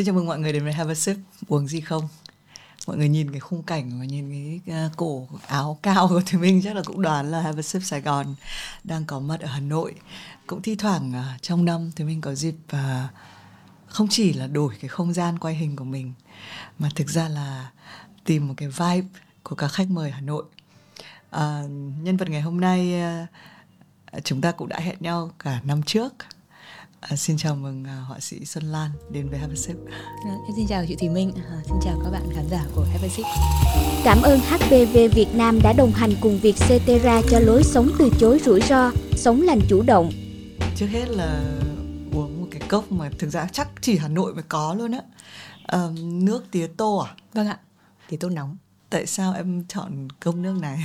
Xin chào mừng mọi người đến với Have a Sip. Uống gì không? Mọi người nhìn cái khung cảnh và nhìn cái à, cổ áo cao của Thùy Minh Chắc là cũng đoán là Have a Sip Sài Gòn Đang có mặt ở Hà Nội. Cũng thi thoảng à, trong năm Thùy Minh có dịp à, Không chỉ là đổi cái không gian quay hình của mình Mà thực ra là tìm một cái vibe của các khách mời Hà Nội. À, Nhân vật ngày hôm nay chúng ta cũng đã hẹn nhau cả năm trước. À, xin chào mừng uh, họa sĩ Xuân Lan đến với Have a Sip. À, em xin chào chị Thùy Minh, à, xin chào các bạn khán giả của Have a Sip. Cảm ơn HPV Việt Nam đã đồng hành cùng việc Cetera cho lối sống từ chối rủi ro, sống lành chủ động. Trước hết là uống một cái cốc mà thực ra chắc chỉ Hà Nội mới có luôn á. À, nước tía tô à? Vâng ạ, tía tô nóng. Tại sao em chọn cốc nước này?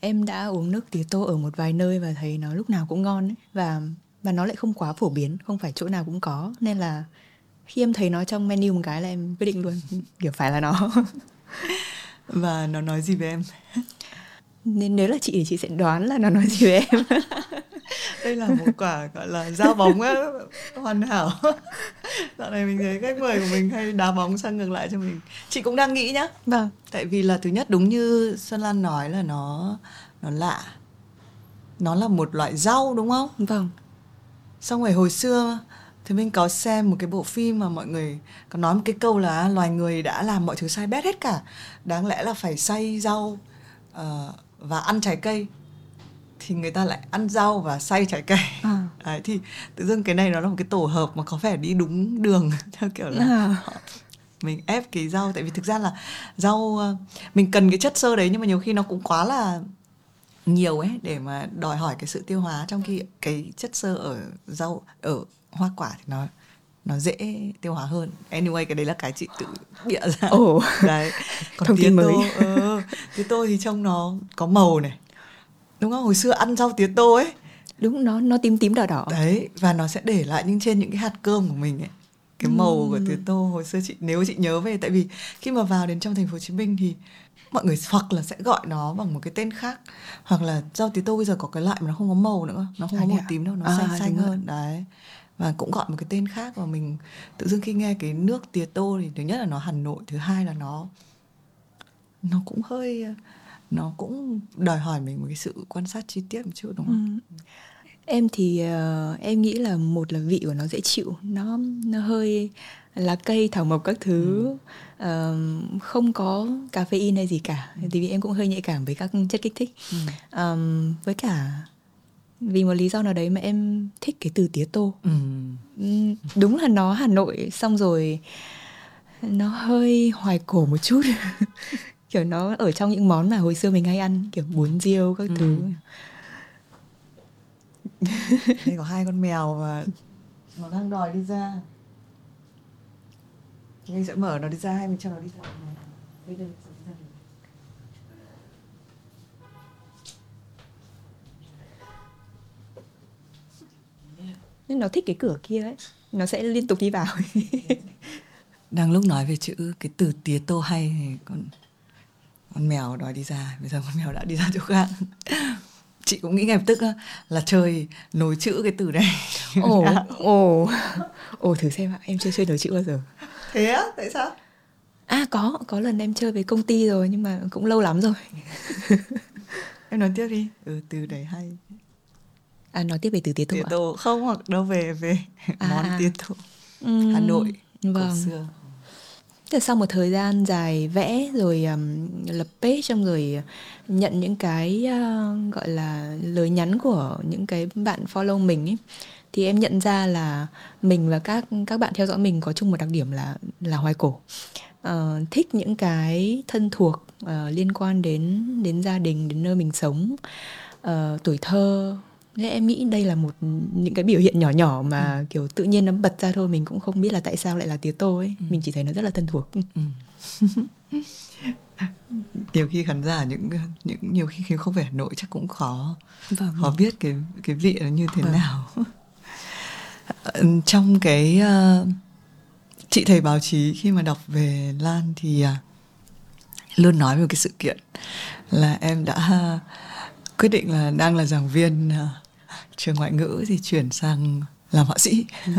Em đã uống nước tía tô ở một vài nơi và thấy nó lúc nào cũng ngon ấy. và và nó lại không quá phổ biến không phải chỗ nào cũng có. Nên là khi em thấy nó trong menu một cái là em quyết định luôn. Kiểu phải là nó. Và nó nói gì với em? Nên nếu là chị thì chị sẽ đoán là nó nói gì với em. Đây là một quả gọi là giao bóng á. Hoàn hảo. Dạo này mình thấy khách mời của mình hay đá bóng sang ngược lại cho mình. Chị cũng đang nghĩ nhá. Vâng. Tại vì là thứ nhất đúng như xuân lan nói là nó nó lạ. Nó là một loại rau đúng không? Vâng xong rồi hồi xưa thì mình có xem một cái bộ phim mà mọi người có nói một cái câu là loài người đã làm mọi thứ sai bét hết cả. Đáng lẽ là phải xay rau uh, và ăn trái cây. Thì người ta lại ăn rau và xay trái cây. À. Đấy, thì tự dưng cái này nó là một cái tổ hợp mà có vẻ đi đúng đường. Theo kiểu là à. mình ép cái rau. Tại vì thực ra là rau ờ, mình cần cái chất xơ đấy nhưng mà nhiều khi nó cũng quá là nhiều ấy để mà đòi hỏi cái sự tiêu hóa trong khi cái chất xơ ở rau ở hoa quả thì nó nó dễ tiêu hóa hơn. Anyway cái đấy là cái chị tự bịa ra. Ồ đấy. Còn thông tin mới. ừ, tía tô thì trông nó có màu này. Đúng không? Hồi xưa ăn rau tía tô ấy. Đúng nó nó tím tím đỏ đỏ. Đấy và nó sẽ để lại nhưng trên những cái hạt cơm của mình ấy cái màu ừ. của tía tô hồi xưa chị nếu chị nhớ về tại vì khi mà vào đến trong thành phố Hồ Chí Minh thì mọi người hoặc là sẽ gọi nó bằng một cái tên khác hoặc là rau tía tô bây giờ có cái loại mà nó không có màu nữa nó không à, có màu à? tím đâu nó à, xanh xanh hơn đấy và cũng gọi một cái tên khác và mình tự dưng khi nghe cái nước tía tô thì thứ nhất là nó Hà Nội thứ hai là nó nó cũng hơi nó cũng đòi hỏi mình một cái sự quan sát chi tiết một chút đúng không? Ừ. Em thì uh, em nghĩ là một là vị của nó dễ chịu, nó nó hơi lá cây thảo mộc các thứ ừ. uh, không có caffeine hay gì cả ừ. thì vì em cũng hơi nhạy cảm với các chất kích thích ừ. um, với cả vì một lý do nào đấy mà em thích cái từ tía tô ừ. đúng là nó hà nội xong rồi nó hơi hoài cổ một chút kiểu nó ở trong những món mà hồi xưa mình hay ăn kiểu bún riêu các ừ. thứ đây có hai con mèo và nó đang đòi đi ra. Mình sẽ mở nó đi ra hay mình cho nó đi ra? Nên nó thích cái cửa kia ấy nó sẽ liên tục đi vào. Đang lúc nói về chữ cái từ tía tô hay thì con con mèo đòi đi ra. Bây giờ con mèo đã đi ra chỗ khác chị cũng nghĩ ngay lập tức là chơi nối chữ cái từ này. Ồ. Ồ. Ồ thử xem ạ em chưa chơi nối chữ bao giờ. Thế á? Tại sao? À có có lần em chơi với công ty rồi nhưng mà cũng lâu lắm rồi. Em nói tiếp đi. Ừ từ đấy hay. À nói tiếp về từ tía tô tía tô không? Hoặc đâu về về à, món à. tía tô hà nội vâng. cổ xưa Thế sau một thời gian dài vẽ rồi um, lập page xong rồi nhận những cái uh, gọi là lời nhắn của những cái bạn follow mình ấy thì em nhận ra là mình và các các bạn theo dõi mình có chung một đặc điểm là là hoài cổ. Uh, thích những cái thân thuộc uh, liên quan đến đến gia đình đến nơi mình sống uh, tuổi thơ Thế em nghĩ đây là một những cái biểu hiện nhỏ nhỏ mà ừ. kiểu tự nhiên nó bật ra thôi mình cũng không biết là tại sao lại là tiếng tô ấy ừ. mình chỉ thấy nó rất là thân thuộc ừ. nhiều khi khán giả những những nhiều khi không phải Hà Nội chắc cũng khó vâng. khó biết cái cái vị nó như thế vâng. nào trong cái uh, chị thầy báo chí khi mà đọc về Lan thì uh, luôn nói về một cái sự kiện là em đã uh, quyết định là đang là giảng viên uh, trường ngoại ngữ thì chuyển sang làm họa sĩ.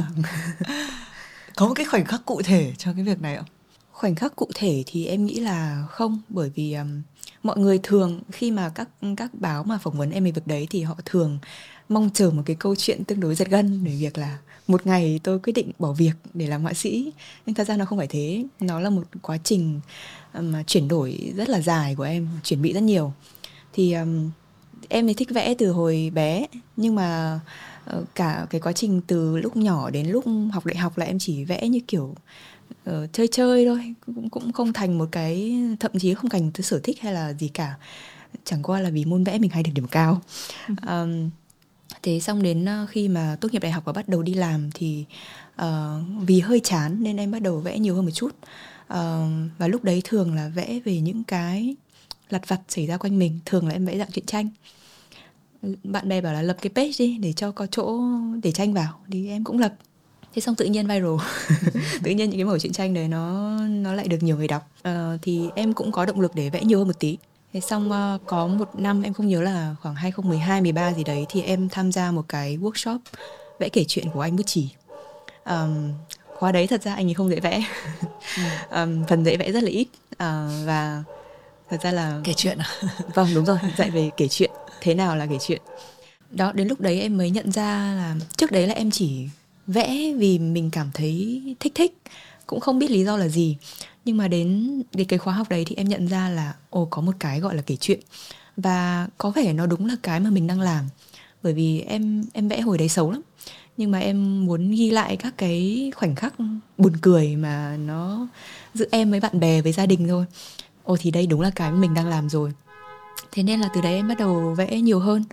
Có một cái khoảnh khắc cụ thể cho cái việc này không? Khoảnh khắc cụ thể thì em nghĩ là không bởi vì um, mọi người thường khi mà các các báo mà phỏng vấn em về việc đấy thì họ thường mong chờ một cái câu chuyện tương đối giật gân về việc là một ngày tôi quyết định bỏ việc để làm họa sĩ. Nhưng thật ra nó không phải thế. Nó là một quá trình mà chuyển đổi rất là dài của em chuẩn bị rất nhiều. Thì um, em thì thích vẽ từ hồi bé nhưng mà uh, cả cái quá trình từ lúc nhỏ đến lúc học đại học là em chỉ vẽ như kiểu uh, chơi chơi thôi cũng cũng không thành một cái thậm chí không thành cái sở thích hay là gì cả. Chẳng qua là vì môn vẽ mình hay được điểm cao. Um, thế xong đến uh, khi mà tốt nghiệp đại học và bắt đầu đi làm thì uh, vì hơi chán nên em bắt đầu vẽ nhiều hơn một chút. Uh, và lúc đấy thường là vẽ về những cái lặt vặt xảy ra quanh mình thường là em vẽ dạng truyện tranh bạn bè bảo là lập cái page đi để cho có chỗ để tranh vào thì em cũng lập. Thế xong tự nhiên viral. Tự nhiên những cái mẫu truyện tranh đấy nó nó lại được nhiều người đọc. Uh, thì em cũng có động lực để vẽ nhiều hơn một tí. Thế xong uh, có một năm em không nhớ là khoảng 2012 13 gì đấy thì em tham gia một cái workshop vẽ kể chuyện của anh Bút Chỉ um, khóa đấy thật ra anh ấy không dễ vẽ. Um, phần dễ vẽ rất là ít. Uh, và thật ra là kể chuyện à? Vâng đúng rồi dạy về kể chuyện thế nào là kể chuyện? Đó, đến lúc đấy em mới nhận ra là trước đấy là em chỉ vẽ vì mình cảm thấy thích thích, cũng không biết lý do là gì. Nhưng mà đến đến cái khóa học đấy thì em nhận ra là, ồ, có một cái gọi là kể chuyện. Và có vẻ nó đúng là cái mà mình đang làm. Bởi vì em em vẽ hồi đấy xấu lắm. Nhưng mà em muốn ghi lại các cái khoảnh khắc buồn cười mà nó giữa em với bạn bè, với gia đình thôi. Ồ, thì đây đúng là cái mình đang làm rồi thế nên là từ đấy em bắt đầu vẽ nhiều hơn.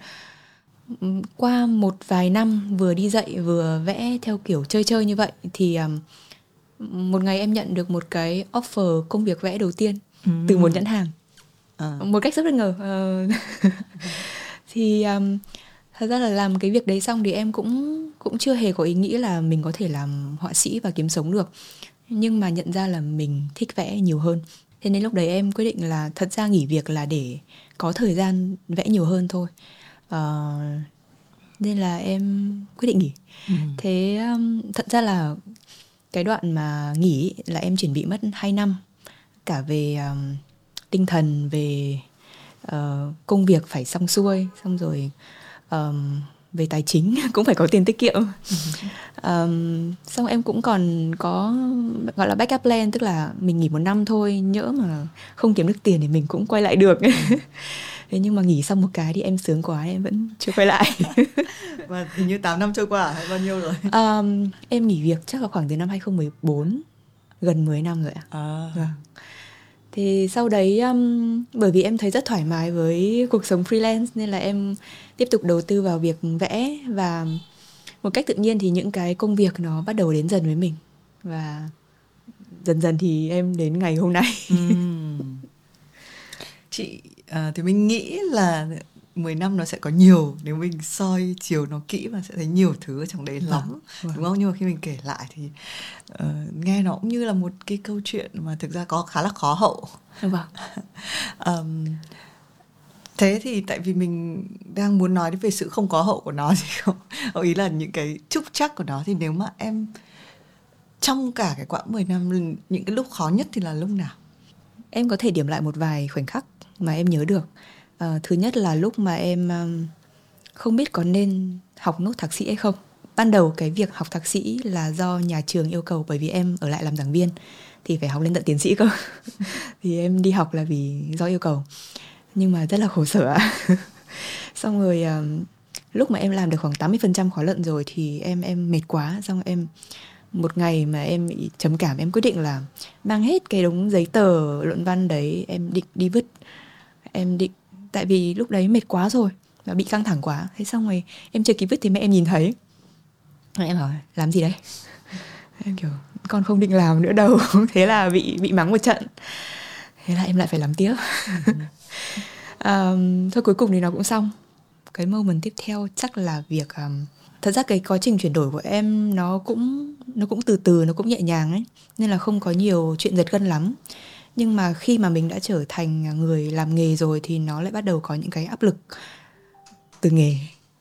Qua một vài năm vừa đi dạy vừa vẽ theo kiểu chơi chơi như vậy thì một ngày em nhận được một cái offer công việc vẽ đầu tiên ừ. từ một nhãn hàng. À. một cách rất bất ngờ uh, thì um, thật ra là làm cái việc đấy xong thì em cũng cũng chưa hề có ý nghĩ là mình có thể làm họa sĩ và kiếm sống được. Nhưng mà nhận ra là mình thích vẽ nhiều hơn. Thế nên lúc đấy em quyết định là thật ra nghỉ việc là để có thời gian vẽ nhiều hơn thôi uh, nên là em quyết định nghỉ ừ. thế um, thật ra là cái đoạn mà nghỉ là em chuẩn bị mất 2 năm cả về um, tinh thần về uh, công việc phải xong xuôi xong rồi um, về tài chính cũng phải có tiền tiết kiệm. Um, xong em cũng còn có gọi là backup plan tức là mình nghỉ một năm thôi nhỡ mà không kiếm được tiền thì mình cũng quay lại được. Thế nhưng mà nghỉ xong một cái thì em sướng quá em vẫn chưa quay lại. Và hình như 8 năm trôi qua hay bao nhiêu rồi? Um, em nghỉ việc chắc là khoảng từ năm 2014 gần 10 năm rồi ạ. À. vâng thì sau đấy um, bởi vì em thấy rất thoải mái với cuộc sống freelance nên là em tiếp tục đầu tư vào việc vẽ và một cách tự nhiên thì những cái công việc nó bắt đầu đến dần với mình và dần dần thì em đến ngày hôm nay uhm. chị à, thì mình nghĩ là 10 năm nó sẽ có nhiều nếu mình soi chiều nó kỹ và sẽ thấy nhiều thứ ở trong đấy vâng, lắm vâng. đúng không nhưng mà khi mình kể lại thì uh, nghe nó cũng như là một cái câu chuyện mà thực ra có khá là khó hậu vâng. um, thế thì tại vì mình đang muốn nói về sự không có hậu của nó thì không ý là những cái trúc chắc của nó thì nếu mà em trong cả cái quãng 10 năm những cái lúc khó nhất thì là lúc nào em có thể điểm lại một vài khoảnh khắc mà em nhớ được Ờ, thứ nhất là lúc mà em không biết có nên học nốt thạc sĩ hay không. Ban đầu cái việc học thạc sĩ là do nhà trường yêu cầu bởi vì em ở lại làm giảng viên thì phải học lên tận tiến sĩ cơ. Thì em đi học là vì do yêu cầu. Nhưng mà rất là khổ sở xong rồi uh, lúc mà em làm được khoảng 80% khóa luận rồi thì em em mệt quá. Xong em một ngày mà em bị trầm cảm em quyết định là mang hết cái đống giấy tờ luận văn đấy em định đi vứt. Em định tại vì lúc đấy mệt quá rồi và bị căng thẳng quá. Thế xong rồi em chưa kịp vứt thì mẹ em nhìn thấy. Rồi em hỏi làm gì đấy? Em kiểu con không định làm nữa đâu. Thế là bị bị mắng một trận. Thế là em lại phải làm tiếp. Um, thôi cuối cùng thì nó cũng xong. Cái moment tiếp theo chắc là việc um, thật ra cái quá trình chuyển đổi của em nó cũng nó cũng từ từ nó cũng nhẹ nhàng ấy. Nên là không có nhiều chuyện giật gân lắm nhưng mà khi mà mình đã trở thành người làm nghề rồi thì nó lại bắt đầu có những cái áp lực từ nghề.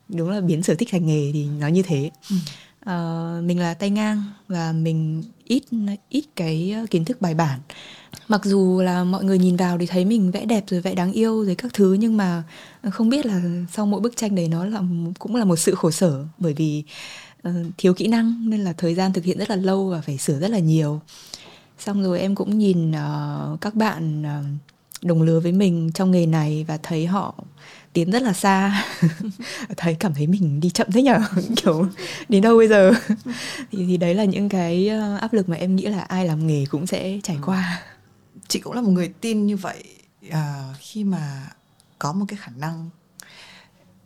Đúng là biến sở thích thành nghề thì nó như thế. Ừ. uh, mình là tay ngang và mình ít ít cái kiến thức bài bản. Mặc dù là mọi người nhìn vào thì thấy mình vẽ đẹp rồi vẽ đáng yêu rồi các thứ nhưng mà không biết là sau mỗi bức tranh đấy nó là cũng là một sự khổ sở bởi vì uh, thiếu kỹ năng nên là thời gian thực hiện rất là lâu và phải sửa rất là nhiều xong rồi em cũng nhìn uh, các bạn uh, đồng lứa với mình trong nghề này và thấy họ tiến rất là xa. Thấy cảm thấy mình đi chậm thế nhở? Kiểu đến đâu bây giờ? Thì, thì đấy là những cái áp lực mà em nghĩ là ai làm nghề cũng sẽ trải qua. Chị cũng là một người tin như vậy à, khi mà có một cái khả năng.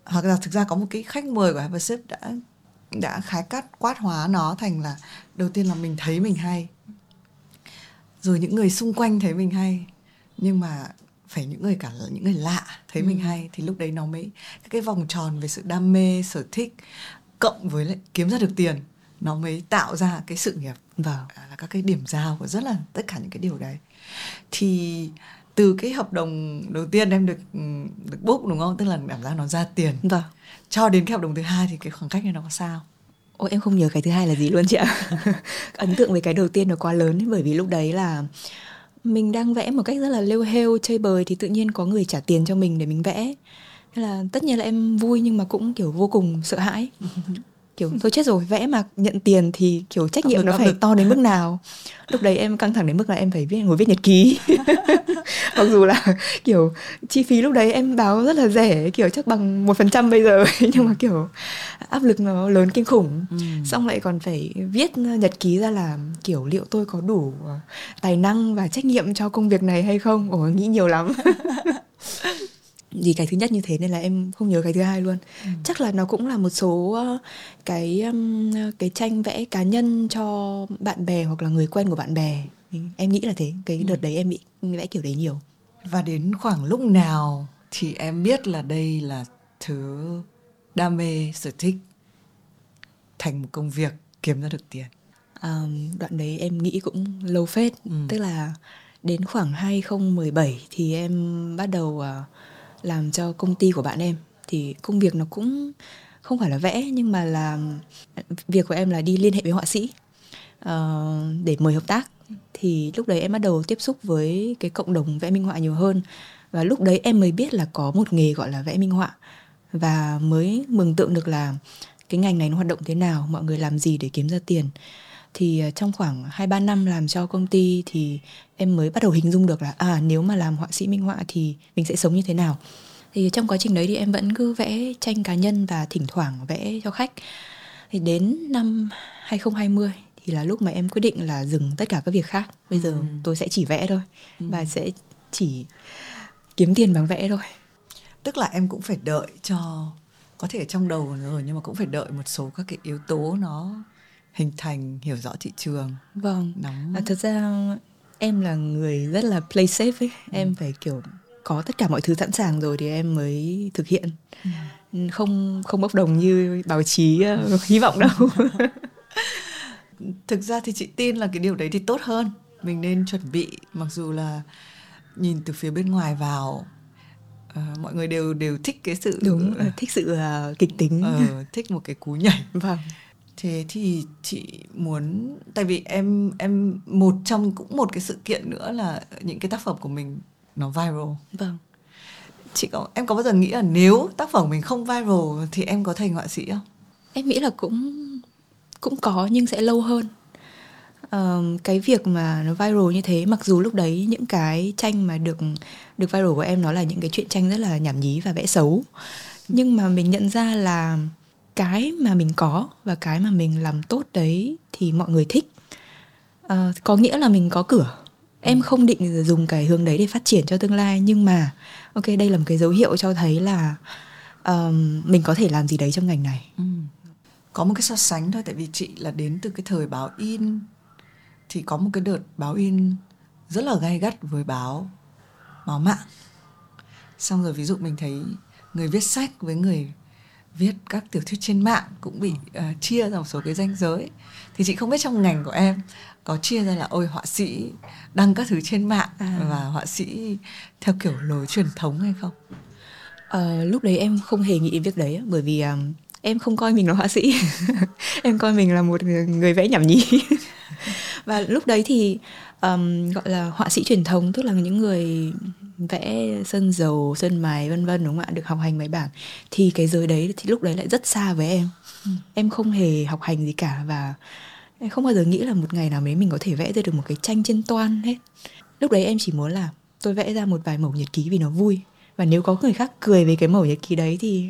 Hoặc là thực ra có một cái khách mời của Evership đã đã khái cắt quát hóa nó thành là đầu tiên là mình thấy mình hay rồi những người xung quanh thấy mình hay nhưng mà phải những người cả những người lạ thấy ừ. mình hay thì lúc đấy nó mới cái vòng tròn về sự đam mê sở thích cộng với lại kiếm ra được tiền nó mới tạo ra cái sự nghiệp. Vâng. À, là các cái điểm giao của rất là tất cả những cái điều đấy. Thì từ cái hợp đồng đầu tiên em được được book đúng không? Tức là cảm giác nó ra tiền. Vâng. Cho đến cái hợp đồng thứ hai thì cái khoảng cách này nó có sao Ôi em không nhớ cái thứ hai là gì luôn chị ạ. Ấn tượng với cái đầu tiên nó quá lớn Bởi vì lúc đấy là Mình đang vẽ một cách rất là lêu hêu Chơi bời thì tự nhiên có người trả tiền cho mình để mình vẽ. Thế là tất nhiên là em vui nhưng mà cũng kiểu vô cùng sợ hãi kiểu thôi chết rồi vẽ mà nhận tiền thì kiểu trách nhiệm nó phải to đến mức nào? Lúc đấy em căng thẳng đến mức là em phải viết ngồi viết nhật ký. Mặc dù là kiểu chi phí lúc đấy em báo rất là rẻ kiểu chắc bằng một phần trăm bây giờ. Nhưng mà kiểu áp lực nó lớn kinh khủng. Ừ. xong lại còn phải viết nhật ký ra là kiểu liệu tôi có đủ ờ, tài năng và trách nhiệm cho công việc này hay không? Ồ nghĩ nhiều lắm vì cái thứ nhất như thế nên là em không nhớ cái thứ hai luôn ừ. chắc là nó cũng là một số ờ, cái cái tranh vẽ cá nhân cho bạn bè hoặc là người quen của bạn bè em nghĩ là thế cái đợt ừ. đấy em bị vẽ kiểu đấy nhiều và đến khoảng lúc nào thì em biết là đây là thứ đam mê sở thích thành một công việc kiếm ra được tiền à, đoạn đấy em nghĩ cũng lâu phết ừ. tức là đến khoảng 2017 thì em bắt đầu uh, làm cho công ty của bạn em. Thì công việc nó cũng không phải là vẽ nhưng mà là việc của em là đi liên hệ với họa sĩ uh, để mời hợp tác. Thì lúc đấy em bắt đầu tiếp xúc với cái cộng đồng vẽ minh họa nhiều hơn. Và lúc đấy em mới biết là có một nghề gọi là vẽ minh họa. Và mới mường tượng được là cái ngành này nó hoạt động thế nào mọi người làm gì để kiếm ra tiền thì ờ, trong khoảng 2 3 năm làm cho công ty thì em mới bắt đầu hình dung được là à nếu mà làm họa sĩ minh họa thì mình sẽ sống như thế nào. Thì trong quá trình đấy thì em vẫn cứ vẽ tranh cá nhân và thỉnh thoảng vẽ cho khách. Thì đến năm 2020 thì là lúc mà em quyết định là dừng tất cả các việc khác. Bây giờ ừ. tôi sẽ chỉ vẽ thôi ừ. và sẽ chỉ kiếm tiền bằng vẽ thôi. Tức là em cũng phải đợi cho có thể trong đầu rồi nhưng mà cũng phải đợi một số các cái yếu tố nó hình thành hiểu rõ thị trường. Vâng. Nóng. À, thật ra em là người rất là play safe ấy. Ừ. em phải kiểu có tất cả mọi thứ sẵn sàng rồi thì em mới thực hiện. Ừ. không không bốc đồng như báo chí uh, hy vọng đâu. Thực ra thì chị tin là cái điều đấy thì tốt hơn. Mình nên chuẩn bị mặc dù là nhìn từ phía bên ngoài vào uh, mọi người đều đều thích cái sự đúng uh, thích sự uh, kịch tính. uh, thích một cái cú nhảy. Vâng thế thì chị muốn tại vì em em một trong cũng một cái sự kiện nữa là những cái tác phẩm của mình nó viral. Vâng. Chị có em có bao giờ nghĩ là nếu tác phẩm mình không viral thì em có thành họa sĩ không? Em nghĩ là cũng cũng có nhưng sẽ lâu hơn. Uh, cái việc mà nó viral như thế mặc dù lúc đấy những cái tranh mà được được viral của em nó là những cái chuyện tranh rất là nhảm nhí và vẽ xấu nhưng mà mình nhận ra là cái mà mình có và cái mà mình làm tốt đấy thì mọi người thích. À, có nghĩa là mình có cửa. Em không định dùng cái hướng đấy để phát triển cho tương lai nhưng mà ok đây là một cái dấu hiệu cho thấy là um, mình có thể làm gì đấy trong ngành này. Ừ. có một cái so sánh thôi tại vì chị là đến từ cái thời báo in thì có một cái đợt báo in rất là gay gắt với báo báo mạng. Xong rồi ví dụ mình thấy người viết sách với người viết các tiểu thuyết trên mạng cũng bị uh, chia ra một số cái danh giới. Thì chị không biết trong ngành của em có chia ra là ôi họa sĩ đăng các thứ trên mạng à. và họa sĩ theo kiểu lối truyền thống hay không? Uh, lúc đấy em không hề nghĩ việc đấy bởi vì um, em không coi mình là họa sĩ. Em coi mình là một người vẽ nhảm nhí. Và lúc đấy thì um, gọi là họa sĩ truyền thống tức là những người vẽ sơn dầu sơn mài vân vân đúng không ạ? Được học hành bài bản. Thì cái giới đấy thì lúc đấy lại rất xa với em. Ừ. em không hề học hành gì cả và em không bao giờ nghĩ là một ngày nào đấy mình có thể vẽ ra được một cái tranh trên toan hết. Lúc đấy em chỉ muốn là tôi vẽ ra một vài mẩu nhật ký vì nó vui. Và nếu có người khác cười về cái mẩu nhật ký đấy thì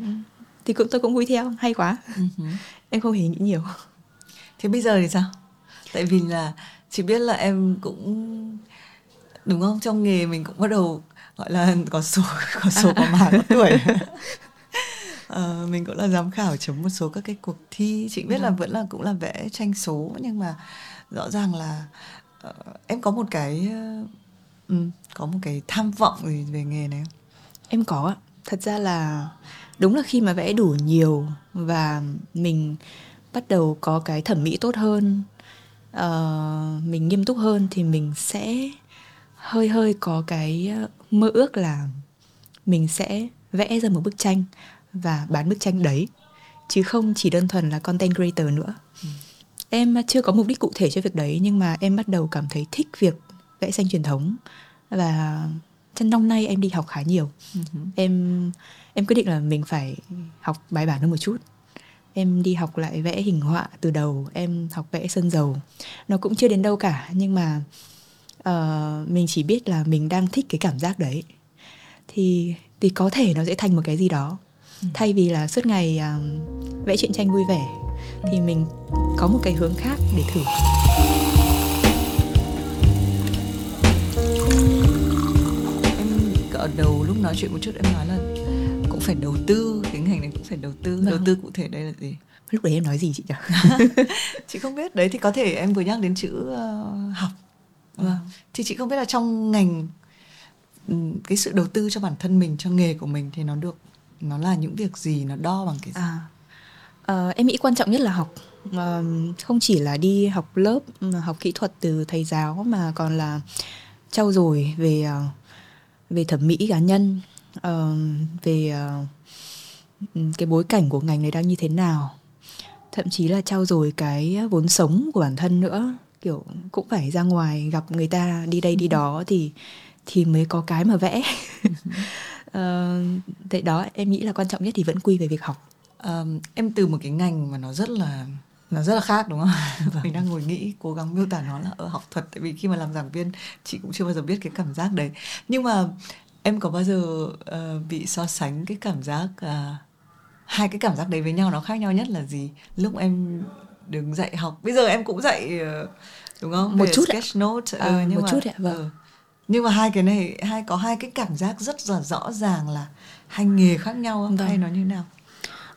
thì cũng tôi cũng vui theo. Hay quá. Uh-huh. em không hề nghĩ nhiều. Thế bây giờ thì sao? Tại vì là chị biết là em cũng đúng không? Trong nghề mình cũng bắt đầu gọi là có số có số có mã có tuổi uh, mình cũng là giám khảo chấm một số các cái cuộc thi chị biết là vâng. vẫn là cũng là vẽ tranh số nhưng mà rõ ràng là uh, em có một cái uh, um, có một cái tham vọng gì về nghề này không? em có ạ thật ra là đúng là khi mà vẽ đủ nhiều và mình bắt đầu có cái thẩm mỹ tốt hơn uh, mình nghiêm túc hơn thì mình sẽ hơi hơi có cái mơ ước là mình sẽ vẽ ra một bức tranh và bán bức tranh đấy chứ không chỉ đơn thuần là content creator nữa ừ. em chưa có mục đích cụ thể cho việc đấy nhưng mà em bắt đầu cảm thấy thích việc vẽ tranh truyền thống và trong năm nay em đi học khá nhiều uh-huh. em em quyết định là mình phải học bài bản hơn một chút em đi học lại vẽ hình họa từ đầu em học vẽ sơn dầu nó cũng chưa đến đâu cả nhưng mà uh, mình chỉ biết là mình đang thích cái cảm giác đấy. Thì thì có thể nó sẽ thành một cái gì đó. Ừ. thay vì là suốt ngày um, vẽ truyện tranh vui vẻ thì mình có một cái hướng khác để thử. Em ở đầu lúc nói chuyện một chút em nói là cũng phải đầu tư cái ngành này cũng phải đầu tư. Vâng. đầu tư cụ thể đây là gì? Lúc đấy em nói gì chị nhỉ? Chị không biết. Đấy thì có thể em vừa nhắc đến chữ uh, học vâng. thì chị không biết là trong ngành cái sự đầu tư cho bản thân mình cho nghề của mình thì nó được nó là những việc gì nó đo bằng cái gì? À, uh, em nghĩ quan trọng nhất là học. Uh, không chỉ là đi học lớp học kỹ thuật từ thầy giáo mà còn là trau dồi về uh, về thẩm mỹ cá nhân uh, về uh, cái bối cảnh của ngành này đang như thế nào. Thậm chí là trau dồi cái vốn sống của bản thân nữa kiểu cũng phải ra ngoài gặp người ta đi đây đi đó thì thì mới có cái mà vẽ uh, đó em nghĩ là quan trọng nhất thì vẫn quy về việc học um, em từ một cái ngành mà nó rất là nó rất là khác đúng không? Vâng. Mình đang ngồi nghĩ cố gắng miêu tả nó là ở học thuật tại vì khi mà làm giảng viên chị cũng chưa bao giờ biết cái cảm giác đấy. Nhưng mà em có bao giờ uh, bị so sánh cái cảm giác uh, hai cái cảm giác đấy với nhau nó khác nhau nhất là gì? Lúc em đứng dạy học. Bây giờ em cũng dạy uh, đúng không? Một Về chút sketch note. Uh, nhưng một mà, chút ạ, vâng. Uh, nhưng mà hai cái này hai có hai cái cảm giác rất là rõ ràng là hai nghề khác nhau không? Vâng. hay nó như nào?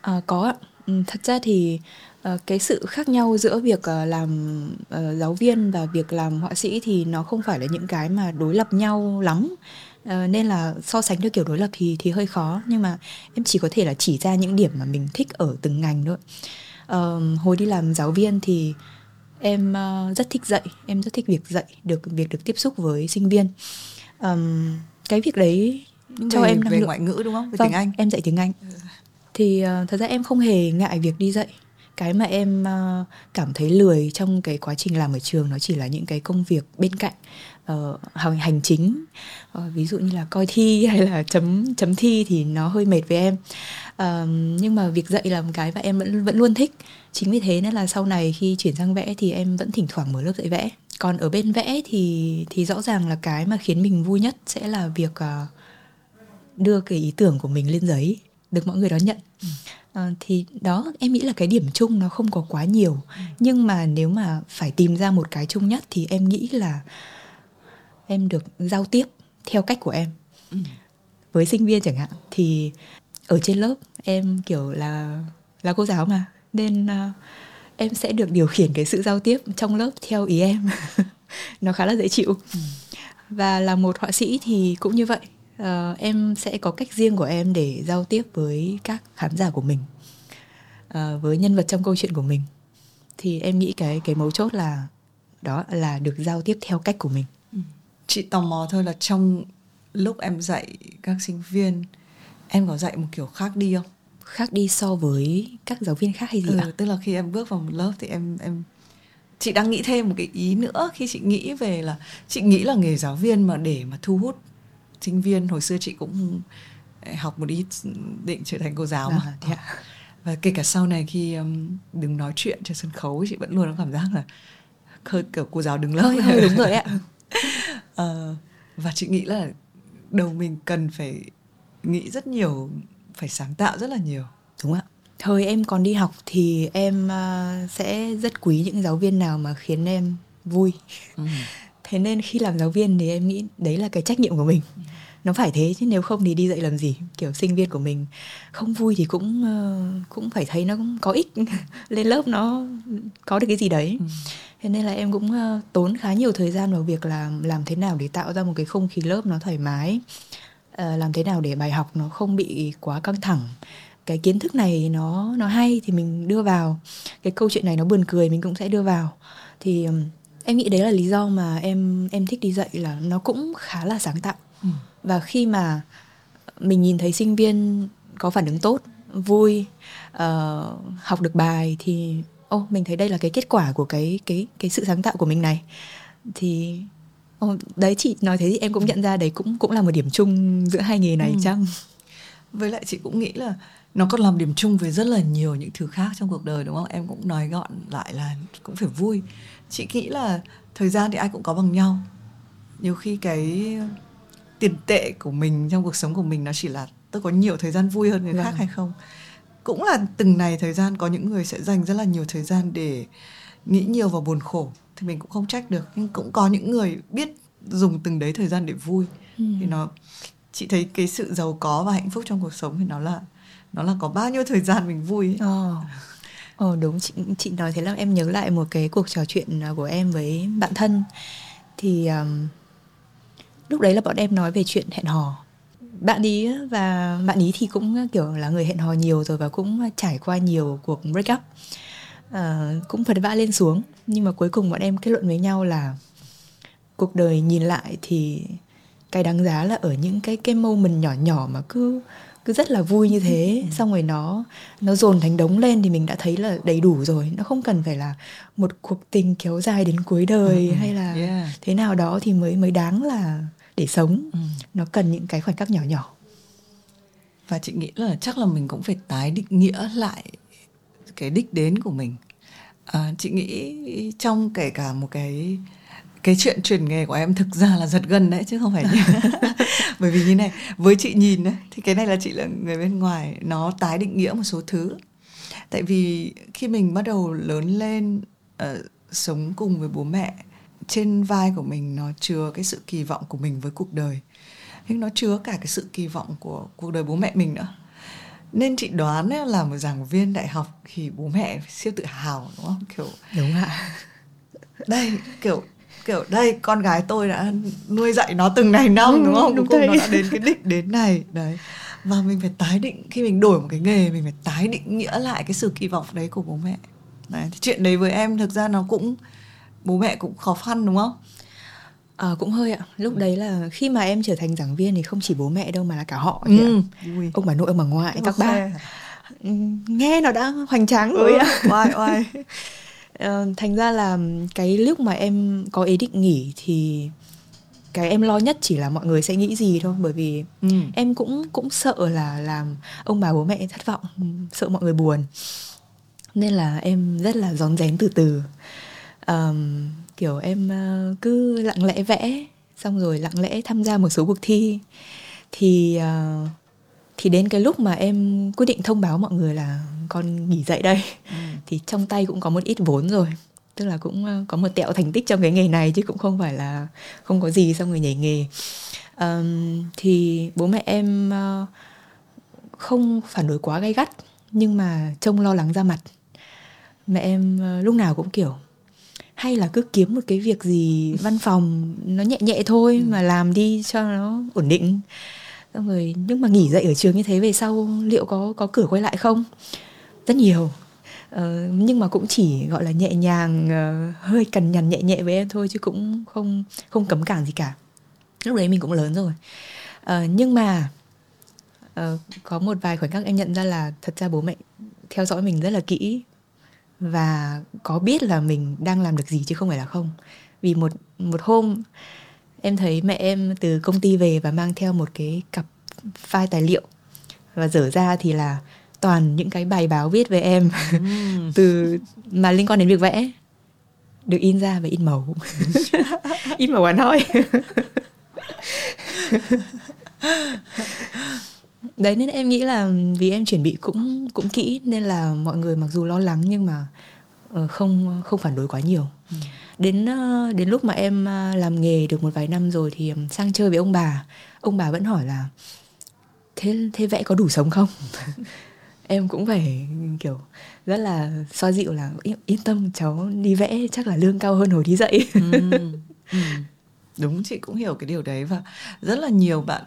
À, có ạ. Ừ, thật ra thì cái sự khác nhau giữa việc làm giáo viên và việc làm họa sĩ thì nó không phải là những cái mà đối lập nhau lắm. Nên là so sánh theo kiểu đối lập thì thì hơi khó. Nhưng mà em chỉ có thể là chỉ ra những điểm mà mình thích ở từng ngành thôi uh, hồi đi làm giáo viên thì em uh, rất thích dạy em rất thích việc dạy được việc được tiếp xúc với sinh viên. Um, cái việc đấy cho về, em năng về lượng ngoại ngữ đúng không? Về vâng, tiếng anh. em dạy tiếng anh. Ừ. thì uh, thật ra em không hề ngại việc đi dạy. Cái mà em uh, cảm thấy lười trong cái quá trình làm ở trường nó chỉ là những cái công việc bên cạnh uh, hành hành chính. Uh, ví dụ như là coi thi hay là chấm chấm thi thì nó hơi mệt với em. Uh, nhưng mà việc dạy là một cái mà em vẫn vẫn luôn thích. Chính vì thế nên là sau này khi chuyển sang vẽ thì em vẫn thỉnh thoảng mở lớp dạy vẽ. Còn ở bên vẽ thì thì rõ ràng là cái mà khiến mình vui nhất sẽ là việc uh, đưa cái ý tưởng của mình lên giấy được mọi người đón nhận. Ừ. à, thì đó em nghĩ là cái điểm chung nó không có quá nhiều. Ừ. nhưng mà nếu mà phải tìm ra một cái chung nhất thì em nghĩ là em được giao tiếp theo cách của em ừ. với sinh viên chẳng hạn thì ở trên lớp em kiểu là là cô giáo mà nên uh, em sẽ được điều khiển cái sự giao tiếp trong lớp theo ý em nó khá là dễ chịu ừ. và là một họa sĩ thì cũng như vậy uh, em sẽ có cách riêng của em để giao tiếp với các khán giả của mình uh, với nhân vật trong câu chuyện của mình thì em nghĩ cái cái mấu chốt là đó là được giao tiếp theo cách của mình chị tò mò thôi là trong lúc em dạy các sinh viên em có dạy một kiểu khác đi không khác đi so với các giáo viên khác hay gì ừ, ạ? tức là khi em bước vào một lớp thì em em chị đang nghĩ thêm một cái ý nữa khi chị nghĩ về là chị nghĩ là nghề giáo viên mà để mà thu hút sinh viên hồi xưa chị cũng học một ít định trở thành cô giáo mà À, thế ạ? và kể cả sau này khi um, đứng nói chuyện trên sân khấu chị vẫn luôn có cảm giác là hơi kiểu cô giáo đứng lớp hơi đúng rồi ạ. Ờ, và chị nghĩ là đầu mình cần phải nghĩ rất nhiều phải sáng tạo rất là nhiều Đúng ạ. Thời em còn đi học thì em à, sẽ rất quý những giáo viên nào mà khiến em vui. ừ. Thế nên khi làm giáo viên thì em nghĩ đấy là cái trách nhiệm của mình. Nó phải thế chứ nếu không thì đi dạy làm gì? Kiểu sinh viên của mình không vui thì cũng ờ, cũng phải thấy nó cũng có ích lên lớp nó có được cái gì đấy. Ừ. Thế nên là em cũng ờ, tốn khá nhiều thời gian vào việc là làm thế nào để tạo ra một cái không khí lớp nó thoải mái. Ờ, làm thế nào để bài học nó không bị quá căng thẳng. Cái kiến thức này nó nó hay thì mình đưa vào. Cái câu chuyện này nó buồn cười mình cũng sẽ đưa vào. Thì ừm, em nghĩ đấy là lý do mà em em thích đi dạy là nó cũng khá là sáng tạo. Ừ. Và khi mà mình nhìn thấy sinh viên có phản ứng tốt, vui, ờ, học được bài thì ô mình thấy đây là cái kết quả của cái cái cái sự sáng tạo của mình này. Thì ô, đấy chị nói thế thì em cũng nhận ra đấy cũng cũng là một điểm chung giữa hai nghề này Ừ. chăng? với lại chị cũng nghĩ là nó còn làm điểm chung với rất là nhiều những thứ khác trong cuộc đời đúng không em cũng nói gọn lại là cũng phải vui chị nghĩ là thời gian thì ai cũng có bằng nhau nhiều khi cái tiền tệ của mình trong cuộc sống của mình nó chỉ là tôi có nhiều thời gian vui hơn người khác Vâng. hay không cũng là từng này thời gian có những người sẽ dành rất là nhiều thời gian để nghĩ nhiều và buồn khổ thì mình cũng không trách được nhưng cũng có những người biết dùng từng đấy thời gian để vui Ừ. thì nó chị thấy cái sự giàu có và hạnh phúc trong cuộc sống thì nó là nó là có bao nhiêu thời gian mình vui ấy. Ờ Ờ đúng chị chị nói thế là em nhớ lại một cái cuộc trò chuyện à, của em với bạn thân thì um, lúc đấy là bọn em nói về chuyện hẹn hò. Bạn ý và bạn ý thì cũng kiểu là người hẹn hò nhiều rồi và cũng trải qua nhiều cuộc break up Ờ, cũng vật vã lên xuống. Nhưng mà cuối cùng bọn em kết luận với nhau là cuộc đời nhìn lại thì cái đáng giá là ở những cái cái moment nhỏ nhỏ mà cứ cứ rất là vui như thế. Xong rồi nó nó dồn thành đống lên thì mình đã thấy là đầy đủ rồi. Nó không cần phải là một cuộc tình kéo dài đến cuối đời hay là Yeah. thế nào đó thì mới mới đáng là để sống. Ừ. nó cần những cái khoảnh khắc nhỏ nhỏ. Và chị nghĩ là chắc là mình cũng phải tái định nghĩa lại cái đích đến của mình. À, chị nghĩ trong kể cả một cái cái chuyện chuyển nghề của em thực ra là giật gân đấy chứ không phải như bởi vì như này với chị nhìn đấy thì cái này là chị là người bên ngoài nó tái định nghĩa một số thứ. Tại vì khi mình bắt đầu lớn lên ờ, sống cùng với bố mẹ trên vai của mình nó chứa cái sự kỳ vọng của mình với cuộc đời. Nhưng nó chứa cả cái sự kỳ vọng của cuộc đời bố mẹ mình nữa. Nên chị đoán ấy, là một giảng viên đại học thì bố mẹ siêu tự hào đúng không? Kiểu đúng ạ. Đây kiểu kiểu đây con gái tôi đã nuôi dạy nó từng này năm Ừ, đúng không? Đúng cuối cùng nó đã đến cái đích đến này. Đấy. Và mình phải tái định khi mình đổi một cái nghề mình phải tái định nghĩa lại cái sự kỳ vọng đấy của bố mẹ. Đấy, thì chuyện đấy với em thực ra nó cũng bố mẹ cũng khó khăn đúng không? Ờ, cũng hơi ạ. Lúc đấy là khi mà em trở thành giảng viên thì không chỉ bố mẹ đâu mà là cả họ ừ. vui ông bà nội ông bà ngoại các Khoe. bác Ừ, nghe nó đã hoành tráng ừ. rồi ạ. Oai oai. Ờ, thành ra là cái lúc mà em có ý định nghỉ thì cái em lo nhất chỉ là mọi người sẽ nghĩ gì thôi. Bởi vì ừ. em cũng cũng sợ là làm ông bà bố mẹ thất vọng sợ mọi người buồn. Nên là em rất là rón rén từ từ Ờm, kiểu em ờ, cứ lặng lẽ vẽ xong rồi lặng lẽ tham gia một số cuộc thi. Thì ờ, thì đến cái lúc mà em quyết định thông báo mọi người là con nghỉ dạy đây Ừ. thì trong tay cũng có một ít vốn rồi. Tức là cũng ờ, có một tẹo thành tích trong cái nghề này chứ cũng không phải là không có gì xong rồi nhảy nghề. Ờm, thì bố mẹ em ờ, không phản đối quá gay gắt nhưng mà trông lo lắng ra mặt. Mẹ em ờ, lúc nào cũng kiểu hay là cứ kiếm một cái việc gì văn phòng nó nhẹ nhẹ thôi mà làm đi cho nó ổn định. Xong rồi nhưng mà nghỉ dạy ở trường như thế về sau liệu có có cửa quay lại không? Rất nhiều. Ờ, nhưng mà cũng chỉ gọi là nhẹ nhàng ờ, hơi cằn nhằn nhẹ nhẹ với em thôi chứ cũng không không cấm cản gì cả. Lúc đấy mình cũng lớn rồi. Ờ, nhưng mà uh, có một vài khoảnh khắc em nhận ra là thật ra bố mẹ theo dõi mình rất là kỹ và có biết là mình đang làm được gì chứ không phải là không. Vì một một hôm em thấy mẹ em từ công ty về và mang theo một cái cặp file tài liệu. Và dở ra thì là toàn những cái bài báo viết về em. Từ mà liên quan đến việc vẽ được in ra và in màu. In màu à nói đấy nên em nghĩ là vì em chuẩn bị cũng cũng kỹ nên là mọi người mặc dù lo lắng nhưng mà uh, không không phản đối quá nhiều ừ. đến uh, đến lúc mà em uh, làm nghề được một vài năm rồi thì sang chơi với ông bà ông bà vẫn hỏi là thế thế vẽ có đủ sống không em cũng phải kiểu rất là xoa dịu là yên tâm cháu đi vẽ chắc là lương cao hơn hồi đi dạy ừ. Ừ. đúng chị cũng hiểu cái điều đấy và rất là nhiều bạn